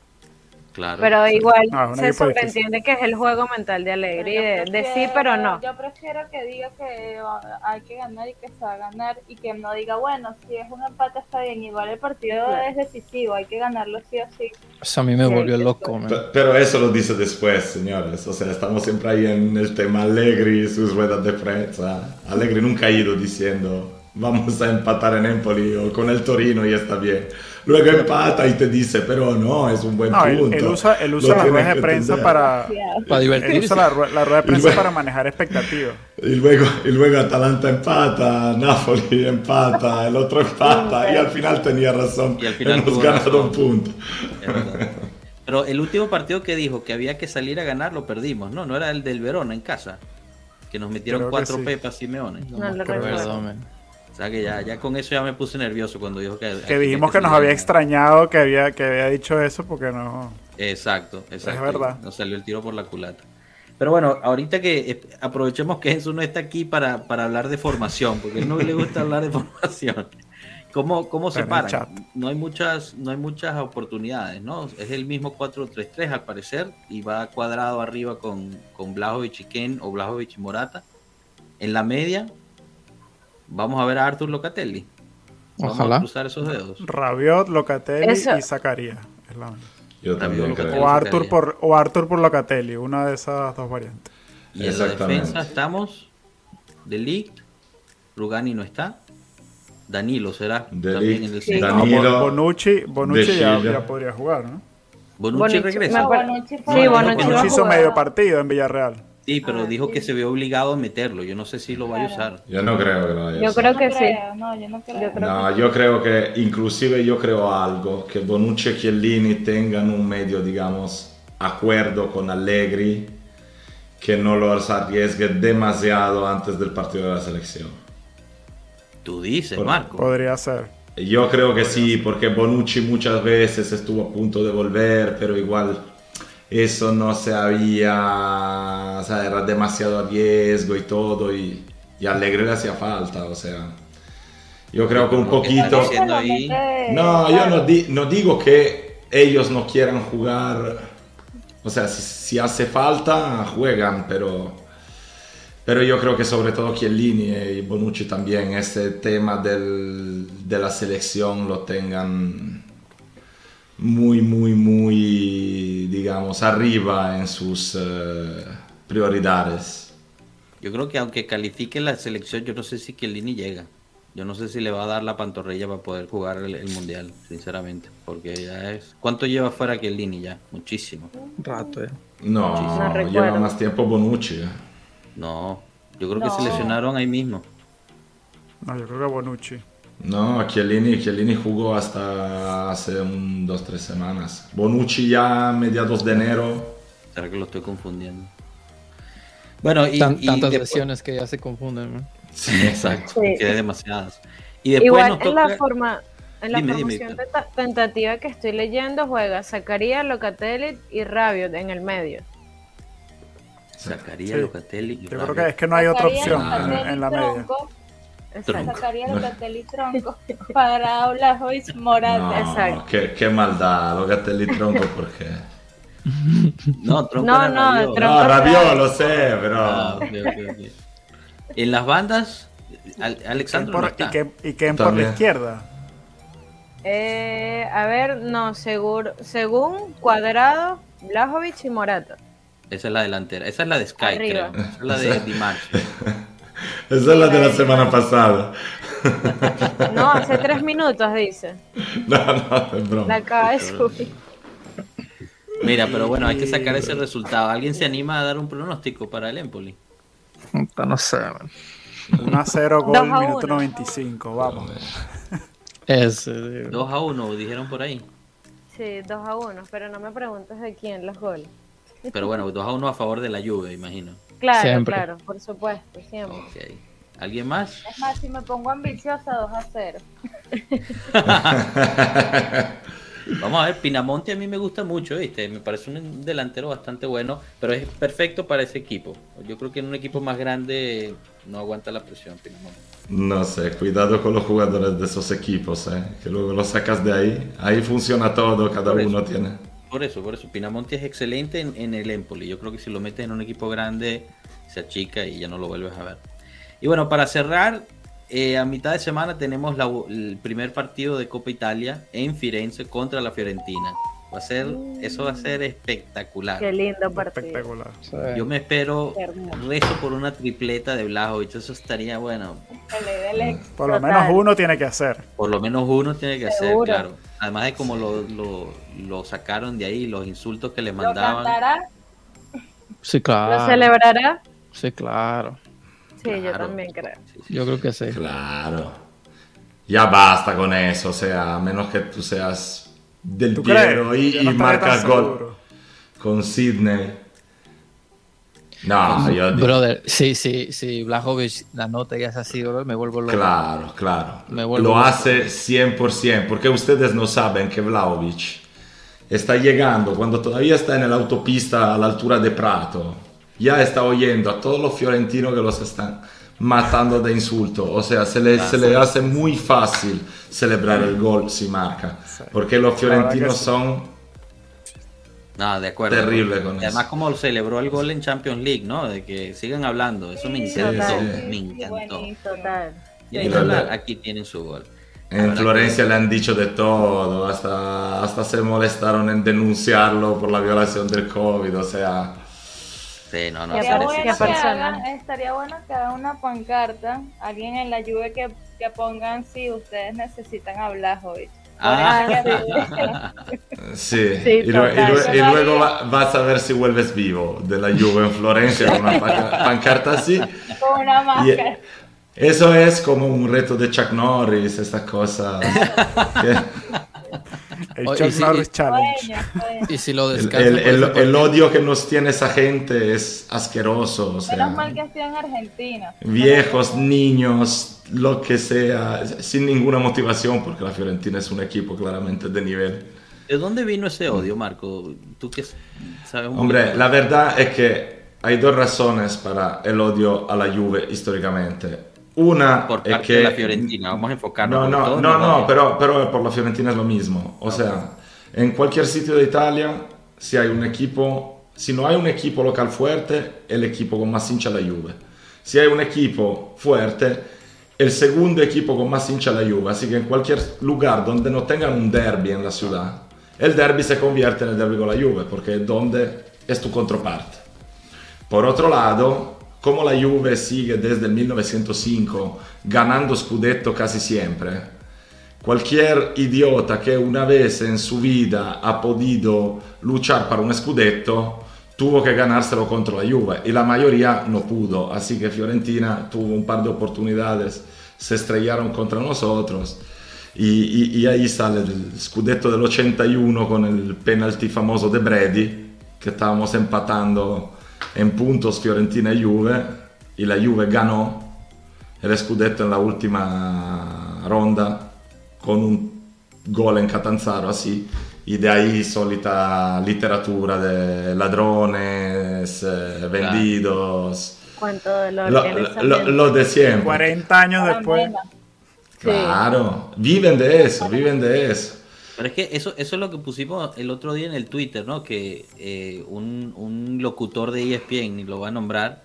Pero igual se sobreentiende que es el juego mental de alegría, de, sí, pero no. Yo prefiero que diga que hay que ganar y que se va a ganar y que no diga, bueno, si es un empate está bien, igual el partido es decisivo, hay que ganarlo sí o sí. Eso a mí me volvió loco. Pero, eso lo dice después, señores. O sea, estamos siempre ahí en el tema Allegri y sus ruedas de prensa. Allegri nunca ha ido diciendo, vamos a empatar en Empoli o con el Torino y está bien luego empata y te dice, pero no, es un buen punto. Él, usa, él usa la rueda de prensa para, para divertirse. Él usa la, rueda de prensa para manejar expectativas. Y luego, y luego Atalanta empata, Napoli empata, el otro empata y al final tenía razón. Y al final hemos ganado un punto. Pero el último partido que dijo que había que salir a ganar lo perdimos, ¿no? No era el del Verona en casa. Que nos metieron cuatro pepas Simeone. No, no lo recuerdo. O sea que ya, ya con eso ya me puse nervioso cuando dijo que... Que dijimos que, nos había extrañado que había, que había dicho eso porque no... Exacto, exacto. Es verdad. Nos salió el tiro por la culata. Pero bueno, ahorita que aprovechemos que Jesús no está aquí para, para hablar de formación, porque a él no le gusta hablar de formación. ¿Cómo, cómo se paran? No hay muchas, no hay muchas oportunidades, ¿no? Es el mismo 4-3-3 al parecer y va cuadrado arriba con, con Blajovic y Ken o Blajovic y Morata. En la media, vamos a ver a Arthur Locatelli. Vamos a cruzar esos dedos. Rabiot, Locatelli y Zacarías. Yo también O Arthur, por, o Arthur por Locatelli, una de esas dos variantes. Y en la defensa estamos De Ligt, Rugani no está, Danilo será también en el sí. Danilo, Bonucci, Bonucci ya, podría jugar, ¿no? Bonucci, regresa. Bonucci, sí, Bonucci, hizo medio partido en Villarreal. Sí, pero ah, dijo que se ve obligado a meterlo. Yo no sé si lo vaya a usar. Yo no creo que lo vaya a usar. Yo creo que sí. No, yo no creo. no, yo creo que inclusive yo creo algo, que Bonucci y Chiellini tengan un medio, digamos, acuerdo con Allegri, que no lo arriesgue demasiado antes del partido de la selección. Tú dices, Marco. Podría ser. Yo creo que sí, porque Bonucci muchas veces estuvo a punto de volver, pero igual eso no se había, o sea, era demasiado a riesgo y todo, y, y Alegre le hacía falta, o sea. Yo creo que un poquito... No, yo no, no, digo que ellos no quieran jugar, o sea, si, si hace falta, juegan, pero pero yo creo que sobre todo Chiellini y Bonucci también ese tema del, de la selección lo tengan muy, muy, muy, digamos, arriba en sus eh, prioridades. Yo creo que aunque califique la selección, yo no sé si Chiellini llega. Yo no sé si le va a dar la pantorrilla para poder jugar el, Mundial, sinceramente. Porque ya es... ¿Cuánto lleva fuera Chiellini ya? Muchísimo. Un rato, eh. No, lleva más tiempo Bonucci. Eh. No, yo creo que se lesionaron ahí mismo. No, yo creo que Bonucci. No, Chiellini, Chiellini jugó hasta hace un dos, tres semanas. Bonucci ya mediados de enero. ¿Será que lo estoy confundiendo? Bueno, y, tantas lesiones que ya se confunden. ¿no? Sí, exacto. Sí. Demasiadas. Y después Igual en la forma, en la formación tentativa que estoy leyendo juega Zacarías, Locatelli y Rabiot en el medio. Sacaría Locatelli. Yo creo que es que no hay otra opción en, la media. Sacaría Locatelli tronco para Blajovic Morata. Exacto. Qué, qué, maldad, Locatelli tronco, porque. No, tronco no, no, tronco no, Rabiot, lo sé, pero. Ah, en las bandas, Alexandro. ¿Y, qué, y, por la izquierda? Eh, a ver, no, seguro, según Cuadrado, Blajovic y Morata. Esa es la delantera. Esa es la de Sky, creo. Esa es la de Dimash. Esa es la de la semana pasada. No, hace tres minutos dice. No, no, es broma. La acaba de subir. Mira, pero bueno, hay que sacar ese resultado. ¿Alguien se anima a dar un pronóstico para el Empoli? No sé, 1 a 0 gol, minuto 95, vamos. Ese, 2 a 1, dijeron por ahí. Sí, 2 a 1, pero no me preguntes de quién los goles. Pero bueno, 2 a 1 a favor de la lluvia, imagino. Claro, claro, por supuesto, siempre. Okay. ¿Alguien más? Es más, si me pongo ambiciosa, 2 a 0. Vamos a ver, Pinamonte a mí me gusta mucho, ¿viste? Me parece un delantero bastante bueno, pero es perfecto para ese equipo. Yo creo que en un equipo más grande no aguanta la presión, Pinamonte. No sé, cuidado con los jugadores de esos equipos, ¿eh? que luego los sacas de ahí. Ahí funciona todo, cada uno tiene. Por eso, por eso. Pinamonti es excelente en, el Empoli. Yo creo que si lo metes en un equipo grande, se achica y ya no lo vuelves a ver. Y bueno, para cerrar, eh, a mitad de semana tenemos el primer partido de Copa Italia en Firenze contra la Fiorentina. Va a ser, eso va a ser espectacular. Qué lindo partido. Espectacular. Yo me espero rezo por una tripleta de Blajovic, eso estaría bueno. Por lo menos uno tiene que hacer. Por lo menos uno tiene que hacer, claro. Además de como lo, sacaron de ahí, los insultos que le mandaban. ¿Lo cantará? Sí, claro. ¿Lo celebrará? Sí, claro. Sí, yo también creo. Yo creo que sí. Claro. Ya basta con eso, o sea, a menos que tú seas Del Piero y, marca gol con Sidney. No, yo Brother, sí, sí, sí, Blajovic la nota ya es así, bro, me vuelvo loco. Claro, claro. Lo hace 100%, porque ustedes no saben que Vlaovic está llegando cuando todavía está en la autopista a la altura de Prato. Ya está oyendo a todos los fiorentinos que los están matando de insulto. O sea, se le, se le hace muy fácil celebrar el gol si marca. Porque los fiorentinos son no, de acuerdo. Terrible con Además, como celebró el gol en Champions League, ¿no? De que sigan hablando. Eso me encantó. Me encantó. Y aquí tienen su gol. En Florencia le han dicho de todo, hasta, hasta se molestaron en denunciarlo por la violación del COVID, o sea... Sí, no, no. Estaría, bueno que, estaría bueno que haga una pancarta, alguien en la lluvia que, que pongan si ustedes necesitan hablar hoy. Ah. Sí, y, luego vas a ver si vuelves vivo de la lluvia en Florencia con una pancarta así. Con una máscara. eso es como un reto de Chuck Norris, esta cosa. El Chuck Norris Challenge. Y si lo el, el, odio que nos tiene esa gente es asqueroso. O sea, Menos mal que estoy en Argentina. Viejos, niños, lo que sea, sin ninguna motivación, porque la Fiorentina es un equipo claramente de nivel. ¿De dónde vino ese odio, Marco? ¿Tú qué sabes? Hombre, la verdad es que hay dos razones para el odio a la Juve históricamente. Una por es que de la Fiorentina, vamos a enfocarnos. No, no, no, no, pero, pero por la Fiorentina es lo mismo. O sea, en cualquier sitio de Italia, si hay un equipo, si no hay un equipo local fuerte, el equipo con más hincha la Juve. Si hay un equipo fuerte, el segundo equipo con más hincha la Juve. Así que en cualquier lugar donde no tengan un derby en la ciudad, el derby se convierte en el derby con la Juve, porque es donde es tu contraparte. Por otro lado, como la Juve sigue desde el 1905 ganando Scudetto casi siempre, cualquier idiota que una vez en su vida ha podido luchar para un Scudetto tuvo que ganárselo contra la Juve y la mayoría no pudo, así que Fiorentina tuvo un par de oportunidades, se estrellaron contra nosotros. Y, y, ahí sale el scudetto del 81 con el penalti famoso de Brady, que estábamos empatando en puntos Fiorentina y Juve, y la Juve ganó el scudetto en la última ronda con un gol en Catanzaro así y de ahí solita literatura de ladrones, eh, vendidos. ¿Cuánto dolor lo, lo, de siempre. 40 años después. Claro, viven de eso, viven de eso. Pero es que eso, eso es lo que pusimos el otro día en el Twitter, ¿no? Que eh, un, un, locutor de ESPN, y lo va a nombrar,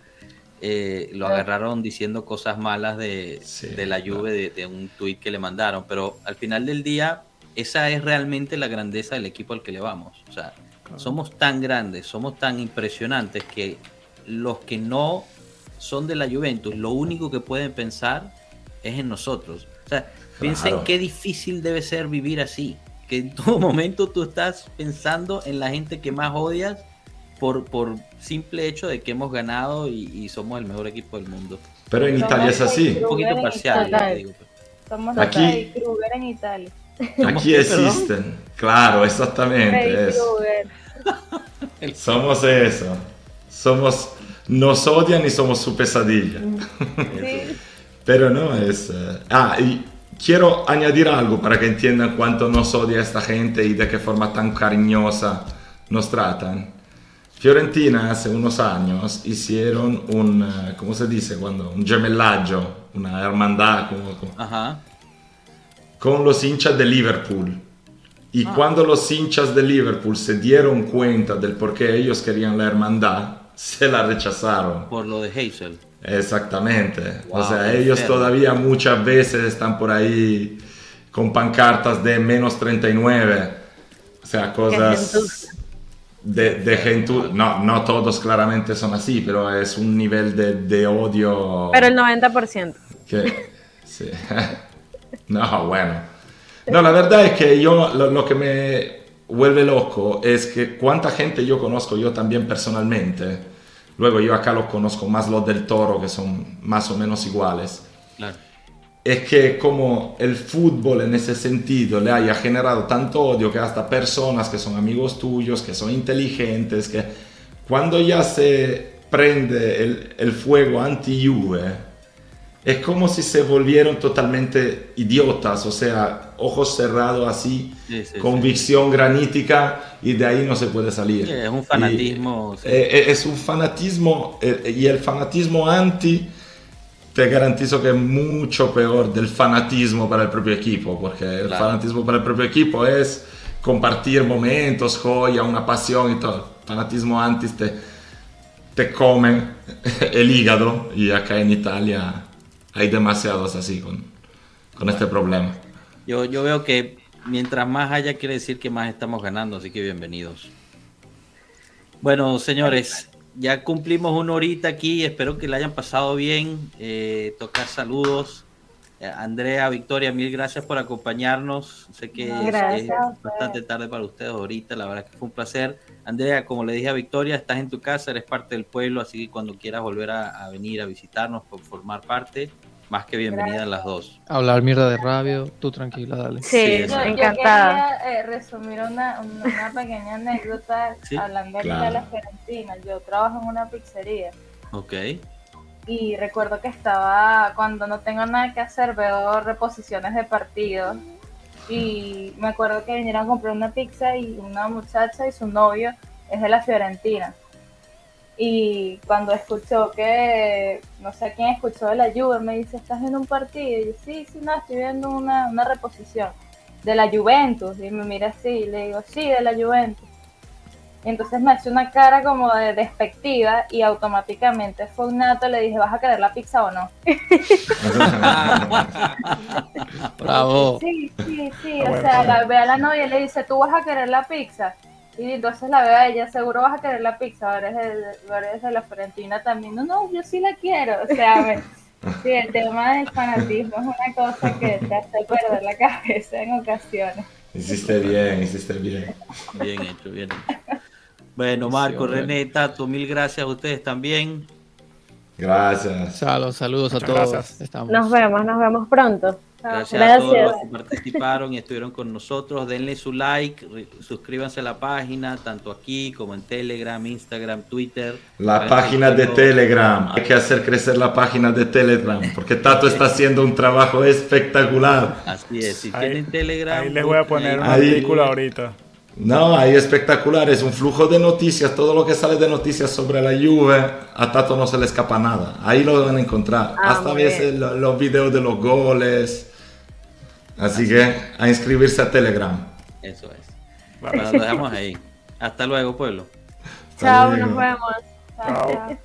eh, lo agarraron diciendo cosas malas de, de la lluvia de, de, un tweet que le mandaron. Pero al final del día, esa es realmente la grandeza del equipo al que le vamos. O sea, somos tan grandes, somos tan impresionantes que los que no son de la Juventus, lo único que pueden pensar es en nosotros. O sea, piensen qué difícil debe ser vivir así que en todo momento tú estás pensando en la gente que más odias por, por simple hecho de que hemos ganado y, somos el mejor equipo del mundo. Pero en Italia es así. Un poquito parcial. Digo. Somos aquí, en Italia. Aquí existen, claro, exactamente. Somos eso. Somos, nos odian y somos su pesadilla. Pero no es. Eh, ah, y quiero añadir algo para que entiendan cuánto nos odia esta gente y de qué forma tan cariñosa nos tratan. Fiorentina hace unos años hicieron un, eh, ¿cómo se dice? Cuando, un gemellaggio, una hermandad con los hinchas de Liverpool. Y ah. cuando los hinchas de Liverpool se dieron cuenta del por qué ellos querían la hermandad, se la rechazaron. Por lo de Hazel. Exactamente. o sea, ellos todavía muchas veces están por ahí con pancartas de menos 39. O sea, cosas de, de gente... No, no todos claramente son así, pero es un nivel de, de odio... Pero el 90%. Que, sí. no, bueno. No, la verdad es que yo lo, lo que me vuelve loco es que cuánta gente yo conozco yo también personalmente Luego yo acá los conozco más los del toro, que son más o menos iguales. es que como el fútbol en ese sentido le haya generado tanto odio que hasta personas que son amigos tuyos, que son inteligentes, que cuando ya se prende el, el fuego anti-Juve, es como si se volvieron totalmente idiotas, o sea, ojos cerrados así, convicción granítica y de ahí no se puede salir. es un fanatismo. Eh, eh, es un fanatismo eh, y el fanatismo anti te garantizo que es mucho peor del fanatismo para el propio equipo, porque el fanatismo para el propio equipo es compartir momentos, joya, una pasión y todo. El fanatismo anti te, te comen el hígado y acá en Italia hay demasiados así con, con este problema. Yo, yo veo que mientras más haya, quiere decir que más estamos ganando, así que bienvenidos. Bueno, señores, ya cumplimos una horita aquí, espero que la hayan pasado bien. Eh, tocar saludos. Eh, Andrea, Victoria, mil gracias por acompañarnos. Sé que es, bastante tarde para ustedes ahorita, la verdad que fue un placer. Andrea, como le dije a Victoria, estás en tu casa, eres parte del pueblo, así que cuando quieras volver a, venir a visitarnos, por formar parte, más que bienvenida a las dos. Hablar mierda de rabio, tú tranquila, dale. Sí, encantada. quería eh, resumir una, pequeña anécdota hablando de la Fiorentina. Yo trabajo en una pizzería. Ok. Y recuerdo que estaba, cuando no tengo nada que hacer, veo reposiciones de partidos. Y me acuerdo que vinieron a comprar una pizza y una muchacha y su novio es de la Fiorentina y cuando escuchó que, no sé quién escuchó de la Juve, me dice, ¿estás viendo un partido? Y yo, sí, sí, no, estoy viendo una, una reposición de la Juventus. Y me mira así y le digo, sí, de la Juventus. Y entonces me hace una cara como de despectiva y automáticamente fue un nato, le dije, ¿vas a querer la pizza o no? Bravo. Sí, sí, sí, o sea, la, ve a la novia y le dice, ¿tú vas a querer la pizza? Y entonces la veo a ella, seguro vas a querer la pizza, ahora es de, la Fiorentina también. No, no, yo sí la quiero. O sea, sí, el tema del fanatismo es una cosa que te hace perder la cabeza en ocasiones. Hiciste bien, hiciste bien. Bien hecho, bien hecho. Bueno, Marco, René, Tato, mil gracias a ustedes también. Gracias. Saludos, saludos a todos. Nos vemos, nos vemos pronto. Gracias, a todos los que participaron y estuvieron con nosotros. Denle su like, suscríbanse a la página, tanto aquí como en Telegram, Instagram, Twitter. La página de Telegram. Hay que hacer crecer la página de Telegram, porque Tato está haciendo un trabajo espectacular. Así es, si tienen Telegram. Ahí les voy a poner una película ahorita. No, ahí espectacular, es un flujo de noticias, todo lo que sale de noticias sobre la Juve, a Tato no se le escapa nada, ahí lo van a encontrar, ah, hasta a veces los videos de los goles, Así que a inscribirse a Telegram. Eso es. Bueno, lo dejamos ahí. Hasta luego, pueblo. Chao, nos vemos. Chao.